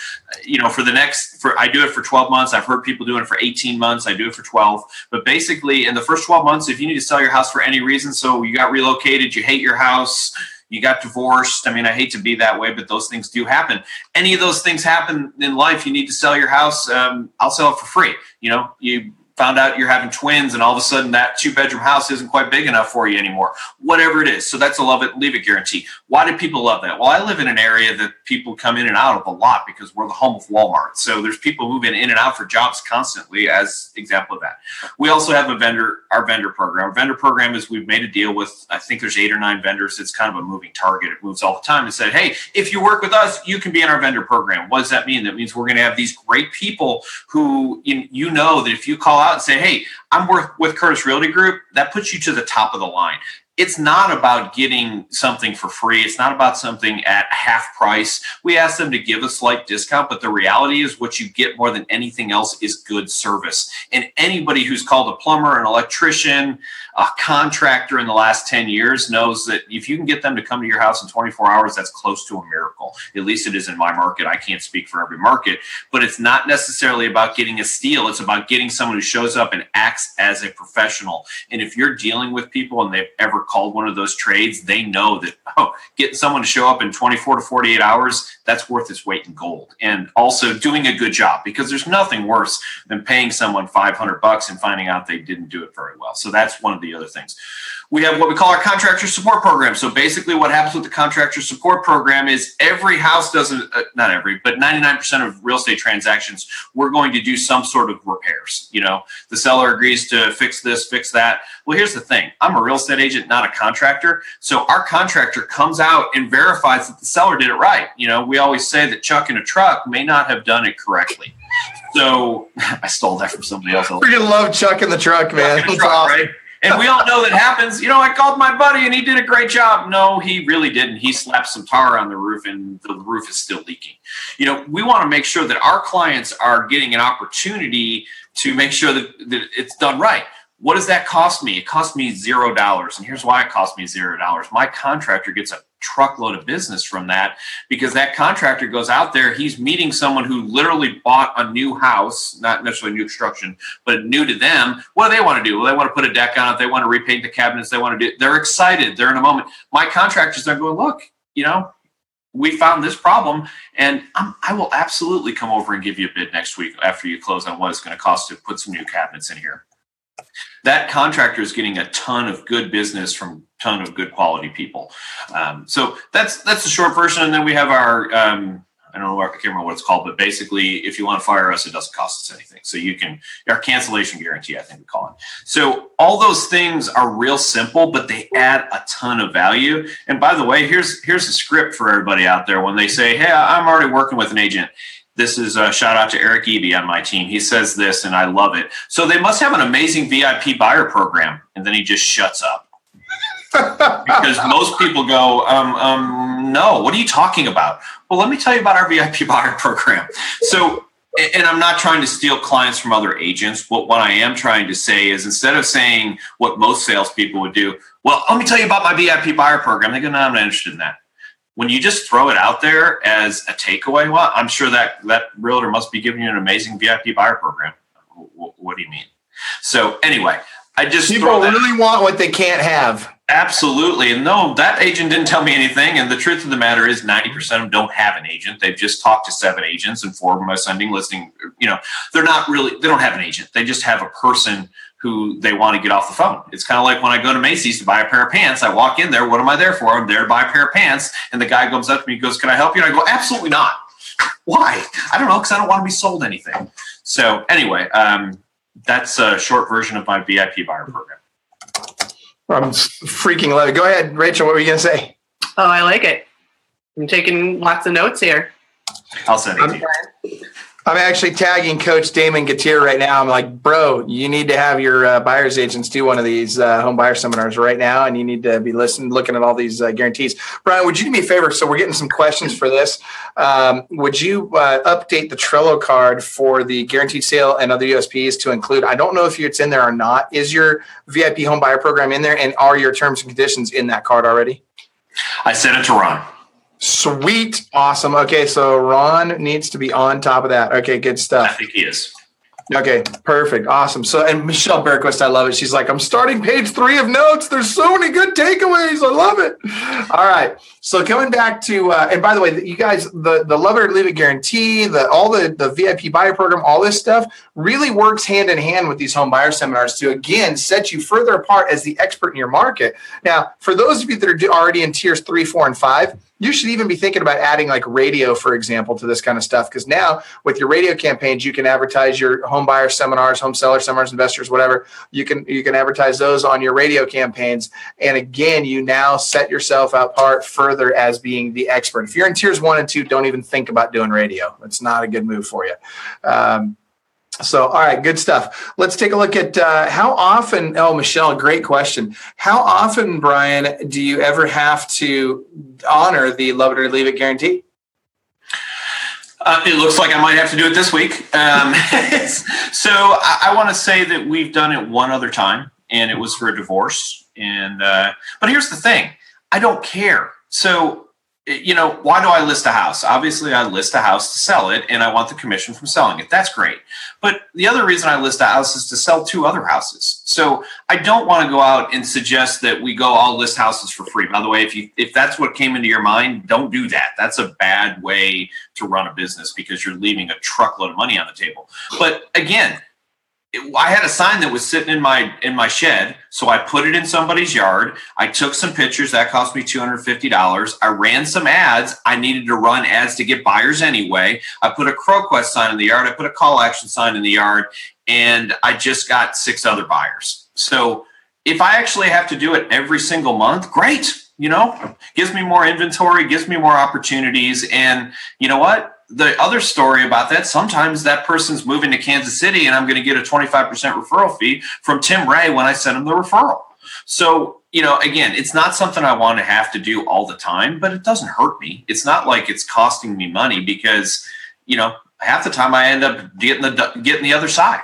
you know, for the next, for I do it for 12 months. I've heard people doing it for 18 months. I do it for 12. But basically, in the first 12 months, if you need to sell your house for any reason, so you got relocated, you hate your house you got divorced. I mean, I hate to be that way, but those things do happen. Any of those things happen in life. You need to sell your house. Um, I'll sell it for free. You know, you found out you're having twins and all of a sudden that two bedroom house isn't quite big enough for you anymore. Whatever it is. So that's a love it leave it guarantee. Why do people love that? Well i live in an area that people come in and out of a lot because we're the home of walmart. So there's people moving in and out for jobs constantly as example of that. We also have a vendor our vendor program. Our vendor program is we've made a deal with i think there's eight or nine vendors. It's kind of a moving target. It moves all the time and said hey if you work with us you can be in our vendor program. What does that mean? That means we're going to have these great people who you know that if you call out out and say, hey, I'm worth with Curtis Realty Group, that puts you to the top of the line. It's not about getting something for free. It's not about something at half price. We ask them to give a slight discount, but the reality is what you get more than anything else is good service. And anybody who's called a plumber, an electrician, a contractor in the last 10 years knows that if you can get them to come to your house in 24 hours, that's close to a miracle. At least it is in my market. I can't speak for every market, but it's not necessarily about getting a steal. It's about getting someone who shows up and acts as a professional. And if you're dealing with people and they've ever called one of those trades, they know that, oh, getting someone to show up in 24 to 48 hours, that's worth its weight in gold. And also doing a good job because there's nothing worse than paying someone 500 bucks and finding out they didn't do it very well. So that's one of the the other things. We have what we call our contractor support program. So basically, what happens with the contractor support program is every house doesn't, uh, not every, but 99% of real estate transactions, we're going to do some sort of repairs. You know, the seller agrees to fix this, fix that. Well, here's the thing I'm a real estate agent, not a contractor. So our contractor comes out and verifies that the seller did it right. You know, we always say that Chuck in a truck may not have done it correctly. So I stole that from somebody else. Freaking love Chuck in the truck, man. Truck, awesome. Right? And we all know that happens. You know, I called my buddy and he did a great job. No, he really didn't. He slapped some tar on the roof and the roof is still leaking. You know, we want to make sure that our clients are getting an opportunity to make sure that, that it's done right. What does that cost me? It cost me zero dollars. And here's why it cost me zero dollars. My contractor gets a truckload of business from that because that contractor goes out there he's meeting someone who literally bought a new house not necessarily new construction but new to them what do they want to do well they want to put a deck on it they want to repaint the cabinets they want to do they're excited they're in a moment my contractors are going look you know we found this problem and I'm, i will absolutely come over and give you a bid next week after you close on what it's going to cost to put some new cabinets in here that contractor is getting a ton of good business from ton of good quality people. Um, so that's that's the short version, and then we have our um, I don't know I can't remember what it's called, but basically, if you want to fire us, it doesn't cost us anything. So you can our cancellation guarantee, I think we call it. So all those things are real simple, but they add a ton of value. And by the way, here's here's a script for everybody out there when they say, "Hey, I'm already working with an agent." This is a shout out to Eric Eby on my team. He says this, and I love it. So they must have an amazing VIP buyer program. And then he just shuts up. because most people go, um, um, no, what are you talking about? Well, let me tell you about our VIP buyer program. So, and I'm not trying to steal clients from other agents. What, what I am trying to say is instead of saying what most salespeople would do, well, let me tell you about my VIP buyer program, they go, no, I'm not interested in that. When you just throw it out there as a takeaway, well, I'm sure that that realtor must be giving you an amazing VIP buyer program. What do you mean? So anyway, I just people really want what they can't have. Absolutely. And no, that agent didn't tell me anything. And the truth of the matter is 90% of them don't have an agent. They've just talked to seven agents and four of them are sending listing. You know, they're not really, they don't have an agent. They just have a person who they want to get off the phone. It's kind of like when I go to Macy's to buy a pair of pants. I walk in there. What am I there for? I'm there to buy a pair of pants. And the guy comes up to me and goes, Can I help you? And I go, Absolutely not. Why? I don't know, because I don't want to be sold anything. So, anyway, um, that's a short version of my VIP buyer program. I'm freaking love it. Go ahead, Rachel. What were you going to say? Oh, I like it. I'm taking lots of notes here. I'll send it to you. I'm actually tagging Coach Damon Gatier right now. I'm like, bro, you need to have your uh, buyer's agents do one of these uh, home buyer seminars right now, and you need to be listening, looking at all these uh, guarantees. Brian, would you do me a favor? So we're getting some questions for this. Um, would you uh, update the Trello card for the guaranteed sale and other USPs to include? I don't know if it's in there or not. Is your VIP home buyer program in there, and are your terms and conditions in that card already? I sent it to Ron. Sweet. Awesome. Okay. So Ron needs to be on top of that. Okay. Good stuff. I think he is. Okay, perfect, awesome. So, and Michelle Berquist, I love it. She's like, I'm starting page three of notes. There's so many good takeaways. I love it. All right. So, coming back to, uh, and by the way, you guys, the the love it or leave it guarantee, the all the the VIP buyer program, all this stuff really works hand in hand with these home buyer seminars to again set you further apart as the expert in your market. Now, for those of you that are already in tiers three, four, and five you should even be thinking about adding like radio, for example, to this kind of stuff. Because now with your radio campaigns, you can advertise your home buyer seminars, home seller seminars, investors, whatever. You can you can advertise those on your radio campaigns. And again, you now set yourself apart further as being the expert. If you're in tiers one and two, don't even think about doing radio. It's not a good move for you. Um, so, all right, good stuff. Let's take a look at uh, how often. Oh, Michelle, great question. How often, Brian, do you ever have to honor the love it or leave it guarantee? Uh, it looks like I might have to do it this week. Um, so, I, I want to say that we've done it one other time, and it was for a divorce. And uh, but here's the thing: I don't care. So you know, why do I list a house? Obviously, I list a house to sell it and I want the commission from selling it. That's great. But the other reason I list a house is to sell two other houses. So I don't want to go out and suggest that we go all list houses for free. By the way, if you if that's what came into your mind, don't do that. That's a bad way to run a business because you're leaving a truckload of money on the table. But again, I had a sign that was sitting in my in my shed, so I put it in somebody's yard. I took some pictures that cost me two hundred fifty dollars. I ran some ads. I needed to run ads to get buyers anyway. I put a CrowQuest sign in the yard. I put a call action sign in the yard, and I just got six other buyers. So if I actually have to do it every single month, great. You know, gives me more inventory, gives me more opportunities, and you know what? The other story about that, sometimes that person's moving to Kansas City and I'm going to get a 25% referral fee from Tim Ray when I send him the referral. So, you know, again, it's not something I want to have to do all the time, but it doesn't hurt me. It's not like it's costing me money because, you know, half the time I end up getting the getting the other side.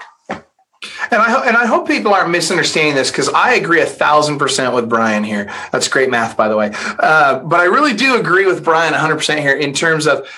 And I and I hope people aren't misunderstanding this because I agree a thousand percent with Brian here. That's great math, by the way. Uh, but I really do agree with Brian 100 percent here in terms of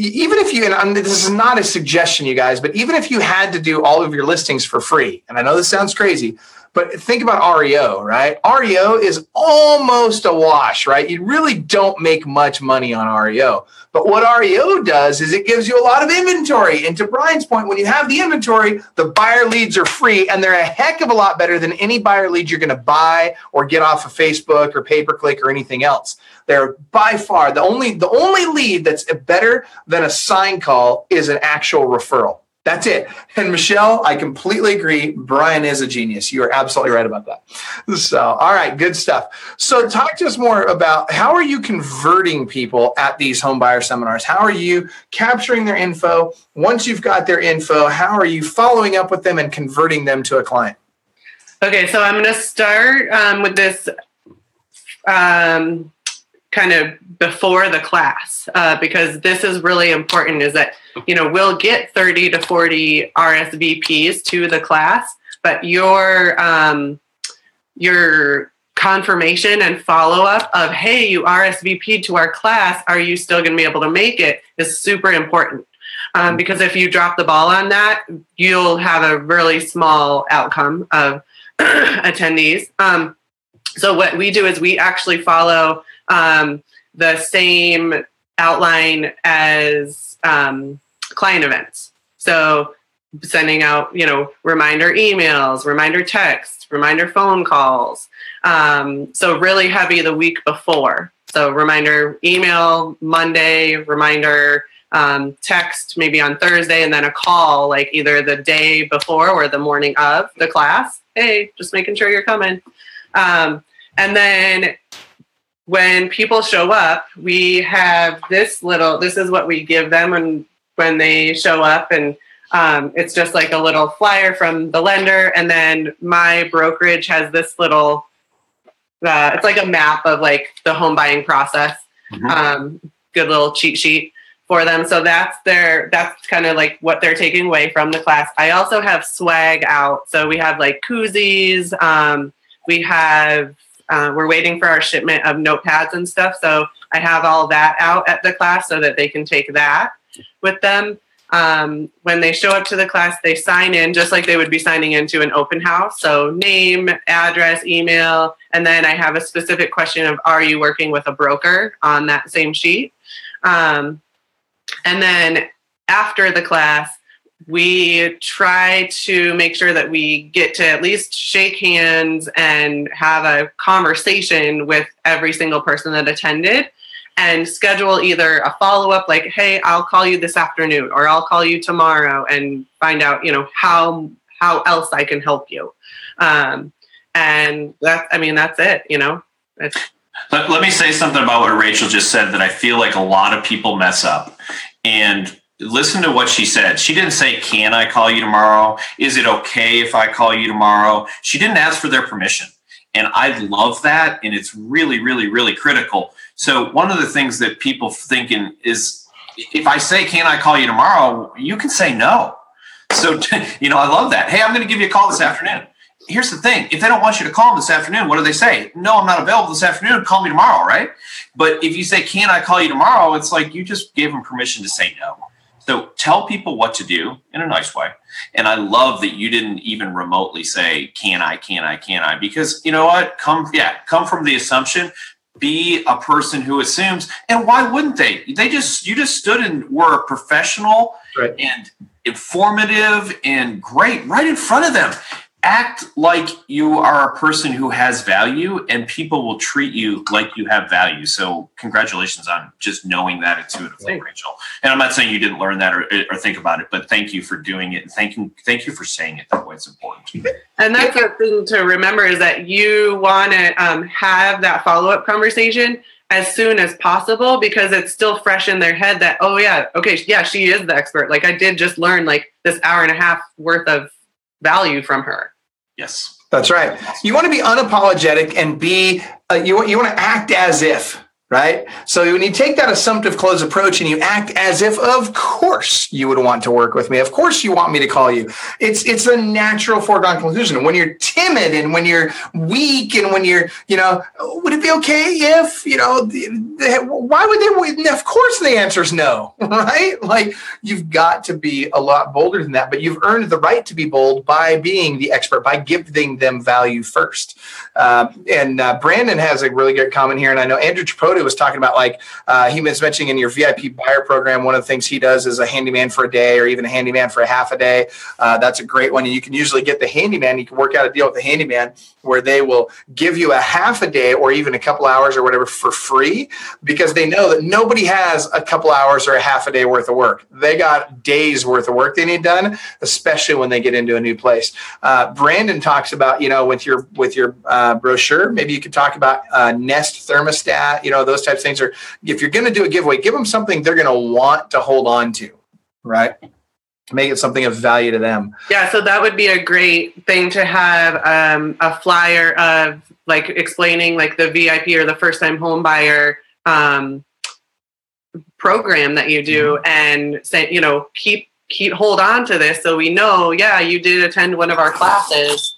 even if you and this is not a suggestion you guys but even if you had to do all of your listings for free and i know this sounds crazy but think about reo right? Reo is almost a wash right? You really don't make much money on reo but what reo does is it gives you a lot of inventory. And to brian's point when you have the inventory the buyer leads are free and they're a heck of a lot better than any buyer lead you're going to buy or get off of facebook or pay per click or anything else they're by far the only the only lead that's better than a sign call is an actual referral. That's it. And Michelle, I completely agree. Brian is a genius. You are absolutely right about that. So, all right, good stuff. So, talk to us more about how are you converting people at these home buyer seminars? How are you capturing their info? Once you've got their info, how are you following up with them and converting them to a client? Okay, so I'm going to start um, with this um, kind of before the class uh, because this is really important is that you know we'll get 30 to 40 rsvps to the class but your um, your confirmation and follow up of hey you rsvp to our class are you still going to be able to make it? is super important. Um, because if you drop the ball on that you'll have a really small outcome of attendees. Um, so what we do is we actually follow um, the same outline as um, client events. So sending out, you know, reminder emails, reminder texts, reminder phone calls. Um, so really heavy the week before. So reminder email Monday, reminder um, text maybe on Thursday, and then a call like either the day before or the morning of the class. Hey, just making sure you're coming. Um, and then when people show up, we have this little, this is what we give them when, when they show up. And um, it's just like a little flyer from the lender. And then my brokerage has this little, uh, it's like a map of like the home buying process. Mm-hmm. Um, good little cheat sheet for them. So that's their, that's kind of like what they're taking away from the class. I also have swag out. So we have like koozies. Um, we have uh, we're waiting for our shipment of notepads and stuff. So I have all that out at the class so that they can take that with them. Um, when they show up to the class, they sign in just like they would be signing into an open house. So name, address, email, and then I have a specific question of Are you working with a broker on that same sheet? Um, and then after the class, we try to make sure that we get to at least shake hands and have a conversation with every single person that attended and schedule either a follow up like hey i'll call you this afternoon or i'll call you tomorrow and find out you know how how else i can help you. Um, and that's i mean that's it you know? Let, let me say something about what rachel just said that i feel like a lot of people mess up. And listen to what she said. She didn't say, Can I call you tomorrow? Is it okay if I call you tomorrow? She didn't ask for their permission. And I love that. And it's really, really, really critical. So, one of the things that people thinking is if I say, Can I call you tomorrow? You can say no. So, you know, I love that. Hey, I'm going to give you a call this afternoon. Here's the thing if they don't want you to call them this afternoon, what do they say? No, I'm not available this afternoon. Call me tomorrow, right? But if you say, Can I call you tomorrow? It's like you just gave them permission to say no. So tell people what to do in a nice way. And I love that you didn't even remotely say, can I, can I, can I? Because you know what? Come, yeah, come from the assumption, be a person who assumes. And why wouldn't they? They just, you just stood and were a professional right. and informative and great right in front of them act like you are a person who has value and people will treat you like you have value. So congratulations on just knowing that intuitively, Thanks. Rachel. And I'm not saying you didn't learn that or, or, think about it, but thank you for doing it. And thank you, thank you for saying it that way. It's important. And that's the thing to remember is that you want to um, have that follow-up conversation as soon as possible because it's still fresh in their head that, oh yeah, okay, yeah, she is the expert. Like I did just learn like this hour and a half worth of value from her. Yes. That's right. You want to be unapologetic and be, uh, you, you want to act as if right? So when you take that assumptive close approach and you act as if, of course, you would want to work with me. Of course, you want me to call you. It's it's a natural foregone conclusion. When you're timid and when you're weak and when you're, you know, would it be okay if, you know, why would they? Of course, the answer is no, right? Like you've got to be a lot bolder than that. But you've earned the right to be bold by being the expert, by giving them value first. Uh, and uh, Brandon has a really good comment here, and I know Andrew Tripodi was talking about like uh, he was mentioning in your VIP buyer program. One of the things he does is a handyman for a day or even a handyman for a half a day. Uh, that's a great one. And you can usually get the handyman. You can work out a deal with the handyman where they will give you a half a day or even a couple hours or whatever for free because they know that nobody has a couple hours or a half a day worth of work. They got days worth of work they need done, especially when they get into a new place. Uh, Brandon talks about you know with your with your uh, brochure, maybe you could talk about uh, Nest thermostat. You know those types of things. are if you're going to do a giveaway, give them something they're going to want to hold on to, right? make it something of value to them. Yeah, so that would be a great thing to have um, a flyer of like explaining like the VIP or the first time home buyer um, program that you do mm-hmm. and say, you know, keep keep hold on to this so we know, yeah, you did attend one of our classes.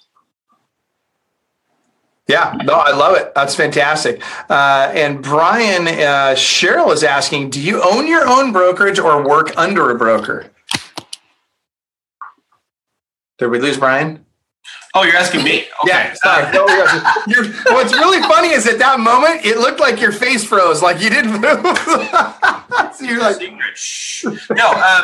Yeah, no, I love it. That's fantastic. Uh, and Brian, uh, Cheryl is asking, do you own your own brokerage or work under a broker? Did we lose Brian? Oh, you're asking me? Okay. Yeah. No, you're, what's really funny is at that moment, it looked like your face froze, like you didn't move. so you're like, no, um,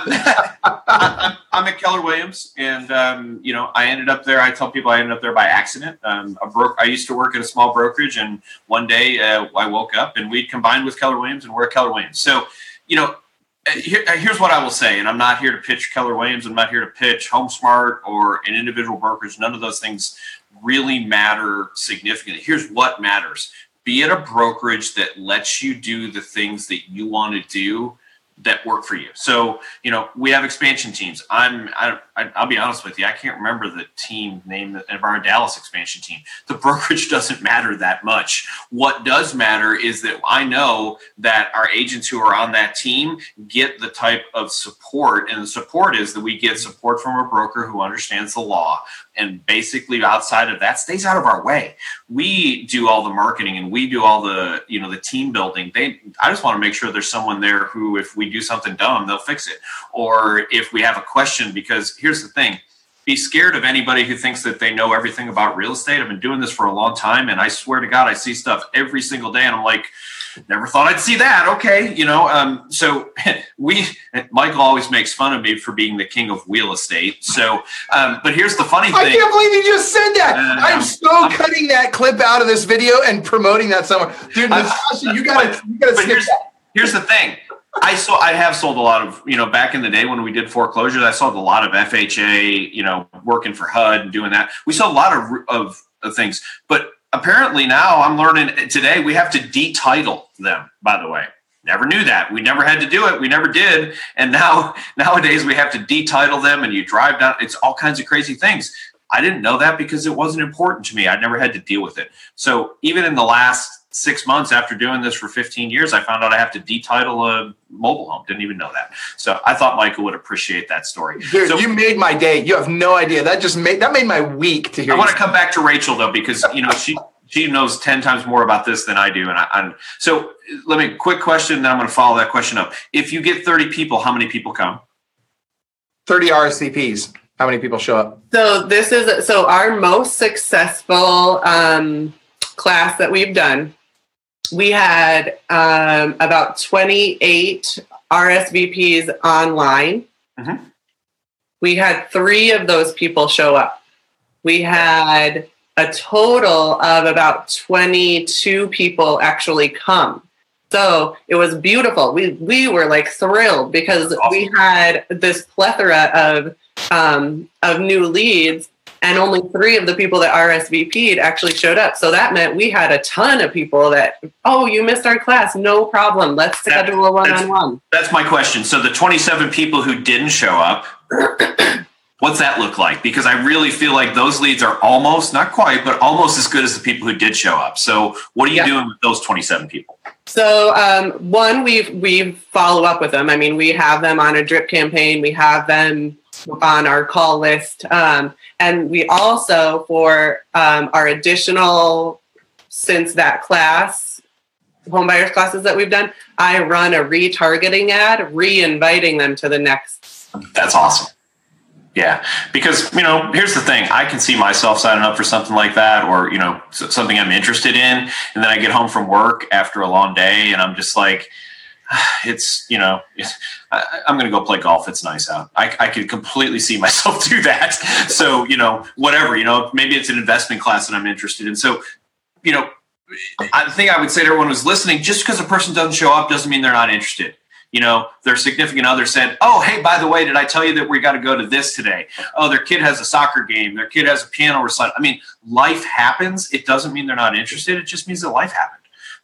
I'm, I'm, at Keller Williams, and um, you know, I ended up there. I tell people I ended up there by accident. Um, a bro- I used to work at a small brokerage, and one day uh, I woke up and we combined with Keller Williams, and we're at Keller Williams. So, you know, uh, here, uh, here's what I will say, and I'm not here to pitch Keller Williams. I'm not here to pitch HomeSmart or an individual brokerage. None of those things really matter significantly. Here's what matters: be at a brokerage that lets you do the things that you want to do that work for you. So, you know, we have expansion teams. I'm, I, will be honest with you, I can't remember the team name of our Dallas expansion team. The brokerage doesn't matter that much. What does matter is that I know that our agents who are on that team get the type of support, and the support is that we get support from a broker who understands the law, and basically outside of that stays out of our way we do all the marketing and we do all the you know the team building they i just want to make sure there's someone there who if we do something dumb they'll fix it or if we have a question because here's the thing be scared of anybody who thinks that they know everything about real estate i've been doing this for a long time and i swear to god i see stuff every single day and i'm like never thought I'd see that. Okay, you know. Um, so we, Michael always makes fun of me for being the king of real estate. So, um, but here's the funny thing. I can't believe you just said that. Uh, I'm so I'm, cutting that clip out of this video and promoting that somewhere, dude. Natasha, you got to, you got to here's, that. Here's the thing. I saw. I have sold a lot of, you know, back in the day when we did foreclosures, I sold a lot of FHA, you know, working for HUD and doing that. We saw a lot of, of, of things, but apparently now I'm learning today we have to detitle them, by the way. Never knew that. We never had to do it. We never did. And now nowadays we have to detitle them and you drive down it's all kinds of crazy things. I didn't know that because it wasn't important to me. I never had to deal with it. So even in the last six months after doing this for 15 years, I found out I have to detitle a mobile home. Didn't even know that. So I thought Michael would appreciate that story. Dude, so, you made my day. You have no idea. That just made that made my week to hear. I want to come back to Rachel though, because you know she she knows 10 times more about this than I do. And I, I'm so let me quick question. Then I'm going to follow that question up. If you get 30 people, how many people come? 30 RSVPs. How many people show up? So this is so our most successful um, class that we've done we had um, about 28 RSVPs online. Mm-hmm. We had three of those people show up. We had a total of about 22 people actually come. So it was beautiful. We we were like thrilled because awesome. we had this plethora of um, of new leads and only three of the people that RSVP'd actually showed up. So that meant we had a ton of people that, oh, you missed our class, no problem. Let's schedule a one-on-one. That's my question. So the 27 people who didn't show up, what's that look like? Because I really feel like those leads are almost, not quite, but almost as good as the people who did show up. So what are you yeah. doing with those 27 people? So um, one, we we follow up with them. I mean, we have them on a drip campaign. We have them on our call list. Um, and we also, for um, our additional, since that class, homebuyers classes that we've done, I run a retargeting ad, re-inviting them to the next. That's awesome. Yeah, because you know, here's the thing: I can see myself signing up for something like that, or you know, something I'm interested in, and then I get home from work after a long day, and I'm just like, it's you know I, am going to go play golf. It's nice out. I, I could completely see myself do that. So you know whatever you know maybe it's an investment class that i'm interested in. So you know i think i would say to everyone who's listening just because a person doesn't show up doesn't mean they're not interested. You know their significant other said oh hey by the way did i tell you that we got to go to this today? Oh their kid has a soccer game. Their kid has a piano recital. I mean life happens. It doesn't mean they're not interested. It just means that life happened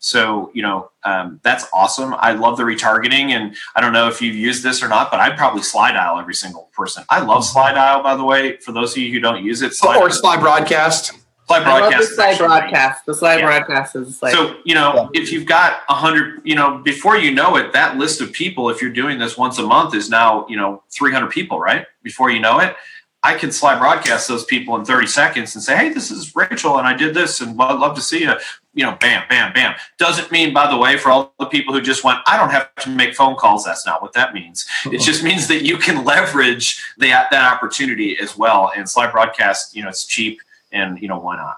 So, you know, um, that's awesome. I love the retargeting. And I don't know if you've used this or not, but I'd probably Slydial every single person. I love Slydial, by the way, for those of you who don't use it. Slide or Slybroadcast. Slide broadcast. the Slybroadcast. The slide yeah. broadcast is like. So, you know, yeah. if you've got a hundred, you know, before you know it, that list of people, if you're doing this once a month is now, you know, 300 people, right? Before you know it. I can Slybroadcast those people in 30 seconds and say, Hey, this is Rachel and I did this and I'd love to see you. You know, bam, bam, bam. Doesn't mean, by the way, for all the people who just went, I don't have to make phone calls. That's not what that means. It just means that you can leverage that, that opportunity as well. And Slybroadcast, you know, it's cheap and, you know, why not?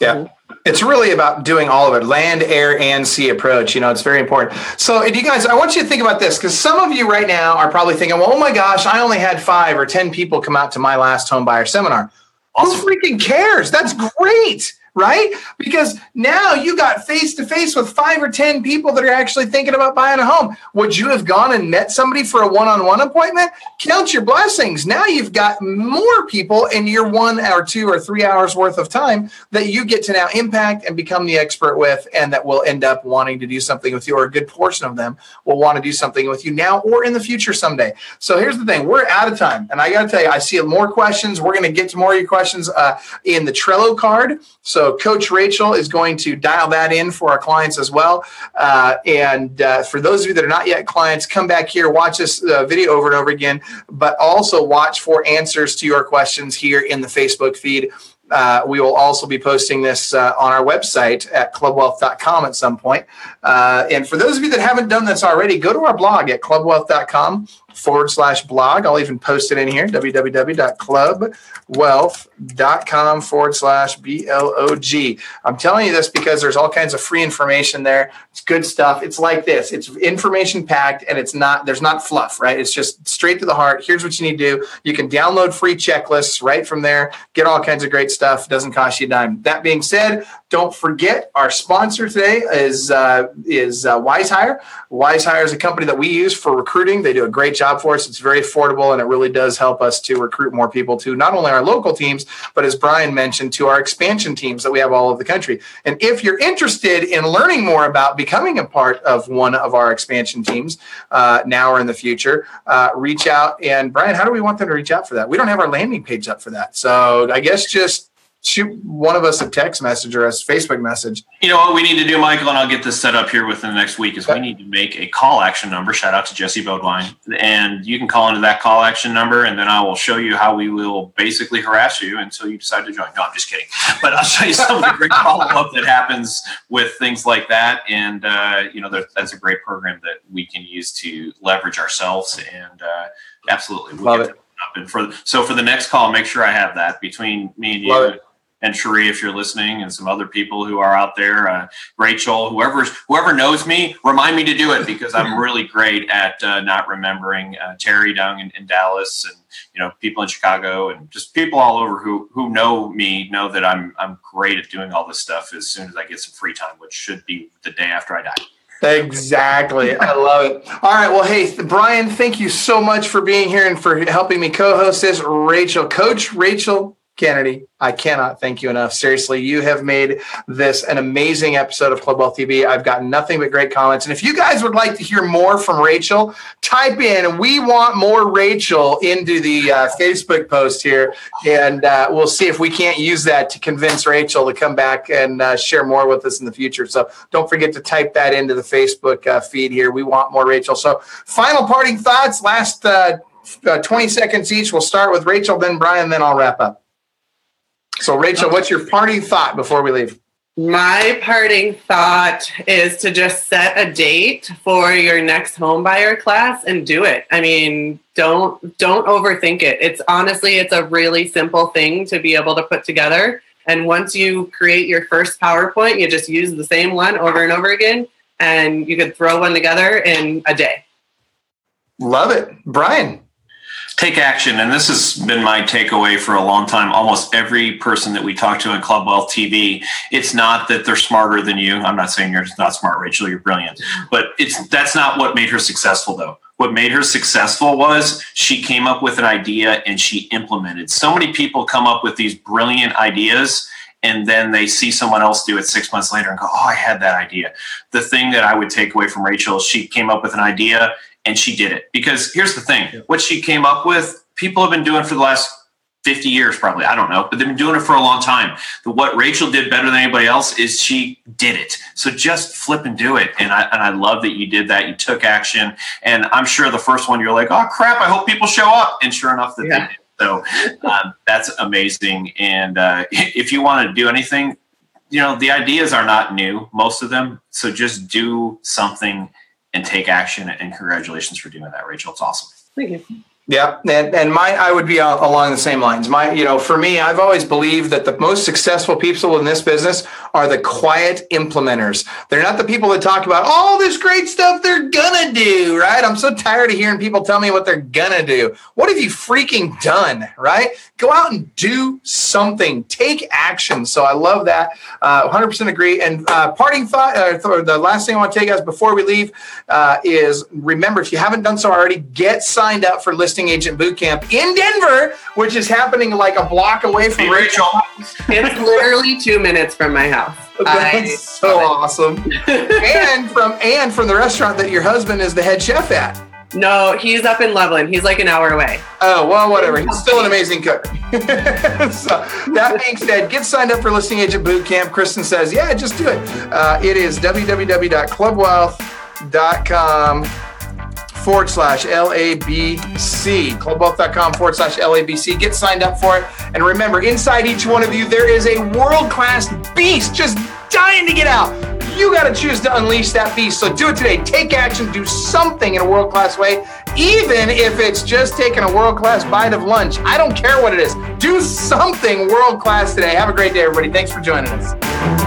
Yeah. It's really about doing all of it land, air, and sea approach. You know, it's very important. So, you guys, I want you to think about this because some of you right now are probably thinking, well, oh my gosh, I only had five or 10 people come out to my last home buyer seminar. Awesome. Who freaking cares? That's great right? Because now you got face to face with five or 10 people that are actually thinking about buying a home. Would you have gone and met somebody for a one on one appointment? Count your blessings. Now you've got more people in your one or two or three hours worth of time that you get to now impact and become the expert with, and that will end up wanting to do something with you, or a good portion of them will want to do something with you now or in the future someday. So here's the thing we're out of time. And I got to tell you, I see more questions. We're going to get to more of your questions uh, in the Trello card. So so Coach Rachel is going to dial that in for our clients as well. Uh, and uh, for those of you that are not yet clients, come back here, watch this uh, video over and over again, but also watch for answers to your questions here in the Facebook feed. Uh, we will also be posting this uh, on our website at clubwealth.com at some point. Uh, and for those of you that haven't done this already, go to our blog at clubwealth.com forward slash blog. I'll even post it in here www.clubwealth.com forward slash B L O G. I'm telling you this because there's all kinds of free information there. It's good stuff. It's like this it's information packed and it's not, there's not fluff, right? It's just straight to the heart. Here's what you need to do. You can download free checklists right from there, get all kinds of great stuff. Doesn't cost you a dime. That being said, don't forget our sponsor today is uh, is uh, WizeHire wise hire is a company that we use for recruiting. They do a great job for us. It's very affordable and it really does help us to recruit more people to not only our local teams, but as Brian mentioned, to our expansion teams that we have all over the country. And if you're interested in learning more about becoming a part of one of our expansion teams uh, now or in the future, uh, reach out. And Brian, how do we want them to reach out for that? We don't have our landing page up for that. So I guess just shoot one of us a text message or a Facebook message. You know what we need to do, Michael, and I'll get this set up here within the next week. Is we need to make a call action number. Shout out to Jesse Bodwine, and you can call into that call action number, and then I will show you how we will basically harass you until you decide to join. No, I'm just kidding, but I'll show you some of the great follow up that happens with things like that, and uh, you know that's a great program that we can use to leverage ourselves, and uh, absolutely, we'll Love it. And for so for the next call, make sure I have that between me and you and Cherie, if you're listening, and some other people who are out there, uh, Rachel, whoever's whoever knows me, remind me to do it because I'm really great at uh, not remembering. Uh, Terry Dung in, in, Dallas, and you know people in Chicago, and just people all over who who know me know that I'm I'm great at doing all this stuff as soon as I get some free time, which should be the day after I die. Exactly. I love it. All right. Well, hey, Brian, thank you so much for being here and for helping me co host this. Rachel, Coach Rachel Kennedy, I cannot thank you enough. Seriously, you have made this an amazing episode of Club Wealth TV. I've gotten nothing but great comments. And if you guys would like to hear more from Rachel, type in "We want more Rachel" into the uh, Facebook post here, and uh, we'll see if we can't use that to convince Rachel to come back and uh, share more with us in the future. So don't forget to type that into the Facebook uh, feed here. We want more Rachel. So final parting thoughts, last uh, uh, 20 seconds each. We'll start with Rachel, then Brian, then I'll wrap up. So, Rachel, what's your parting thought before we leave? My parting thought is to just set a date for your next home buyer class and do it. I mean, don't don't overthink it. It's honestly it's a really simple thing to be able to put together. And once you create your first PowerPoint, you just use the same one over and over again and you could throw one together in a day. Love it. Brian take action. And this has been my takeaway for a long time. Almost every person that we talk to in Club Wealth TV, it's not that they're smarter than you. I'm not saying you're not smart, Rachel, you're brilliant. But it's that's not what made her successful though. What made her successful was she came up with an idea and she implemented. So many people come up with these brilliant ideas and then they see someone else do it six months later and go, "Oh, I had that idea." The thing that I would take away from Rachel she came up with an idea and she did it. Because here's the thing: yeah. what she came up with, people have been doing for the last 50 years probably i don't know but they've been doing it for a long time. What rachel did better than anybody else is she did it. So just flip and do it. And i and i love that you did that you took action. And i'm sure the first one you're like oh crap i hope people show up. And sure enough that yeah. they did. So um, that's amazing. And uh, if you want to do anything you know the ideas are not new most of them. So just do something and take action and congratulations for doing that rachel. It's awesome. Thank you. Yeah, and, and my I would be along the same lines. My, you know, for me, I've always believed that the most successful people in this business are the quiet implementers. They're not the people that talk about all this great stuff they're gonna do, right? I'm so tired of hearing people tell me what they're gonna do. What have you freaking done, right? Go out and do something. Take action. So I love that. Uh, 100% agree. And uh, parting thought, uh, the last thing I want to tell you guys before we leave uh, is remember if you haven't done so already, get signed up for listing agent boot camp in Denver, which is happening like a block away from Rachel. It's literally two minutes from my house. That's I so awesome. and from and from the restaurant that your husband is the head chef at. No, he's up in Loveland. He's like an hour away. Oh, well, whatever. He's still an amazing cook. so, that being said, get signed up for Listing Agent Bootcamp. Kristen says, yeah, just do it. Uh, it is www.clubwealth.com forward slash LABC. Clubwealth.com forward slash LABC. Get signed up for it. And remember, inside each one of you, there is a world class beast just dying to get out. You got to choose to unleash that beast. So do it today. Take action. Do something in a world class way, even if it's just taking a world class bite of lunch. I don't care what it is. Do something world class today. Have a great day, everybody. Thanks for joining us.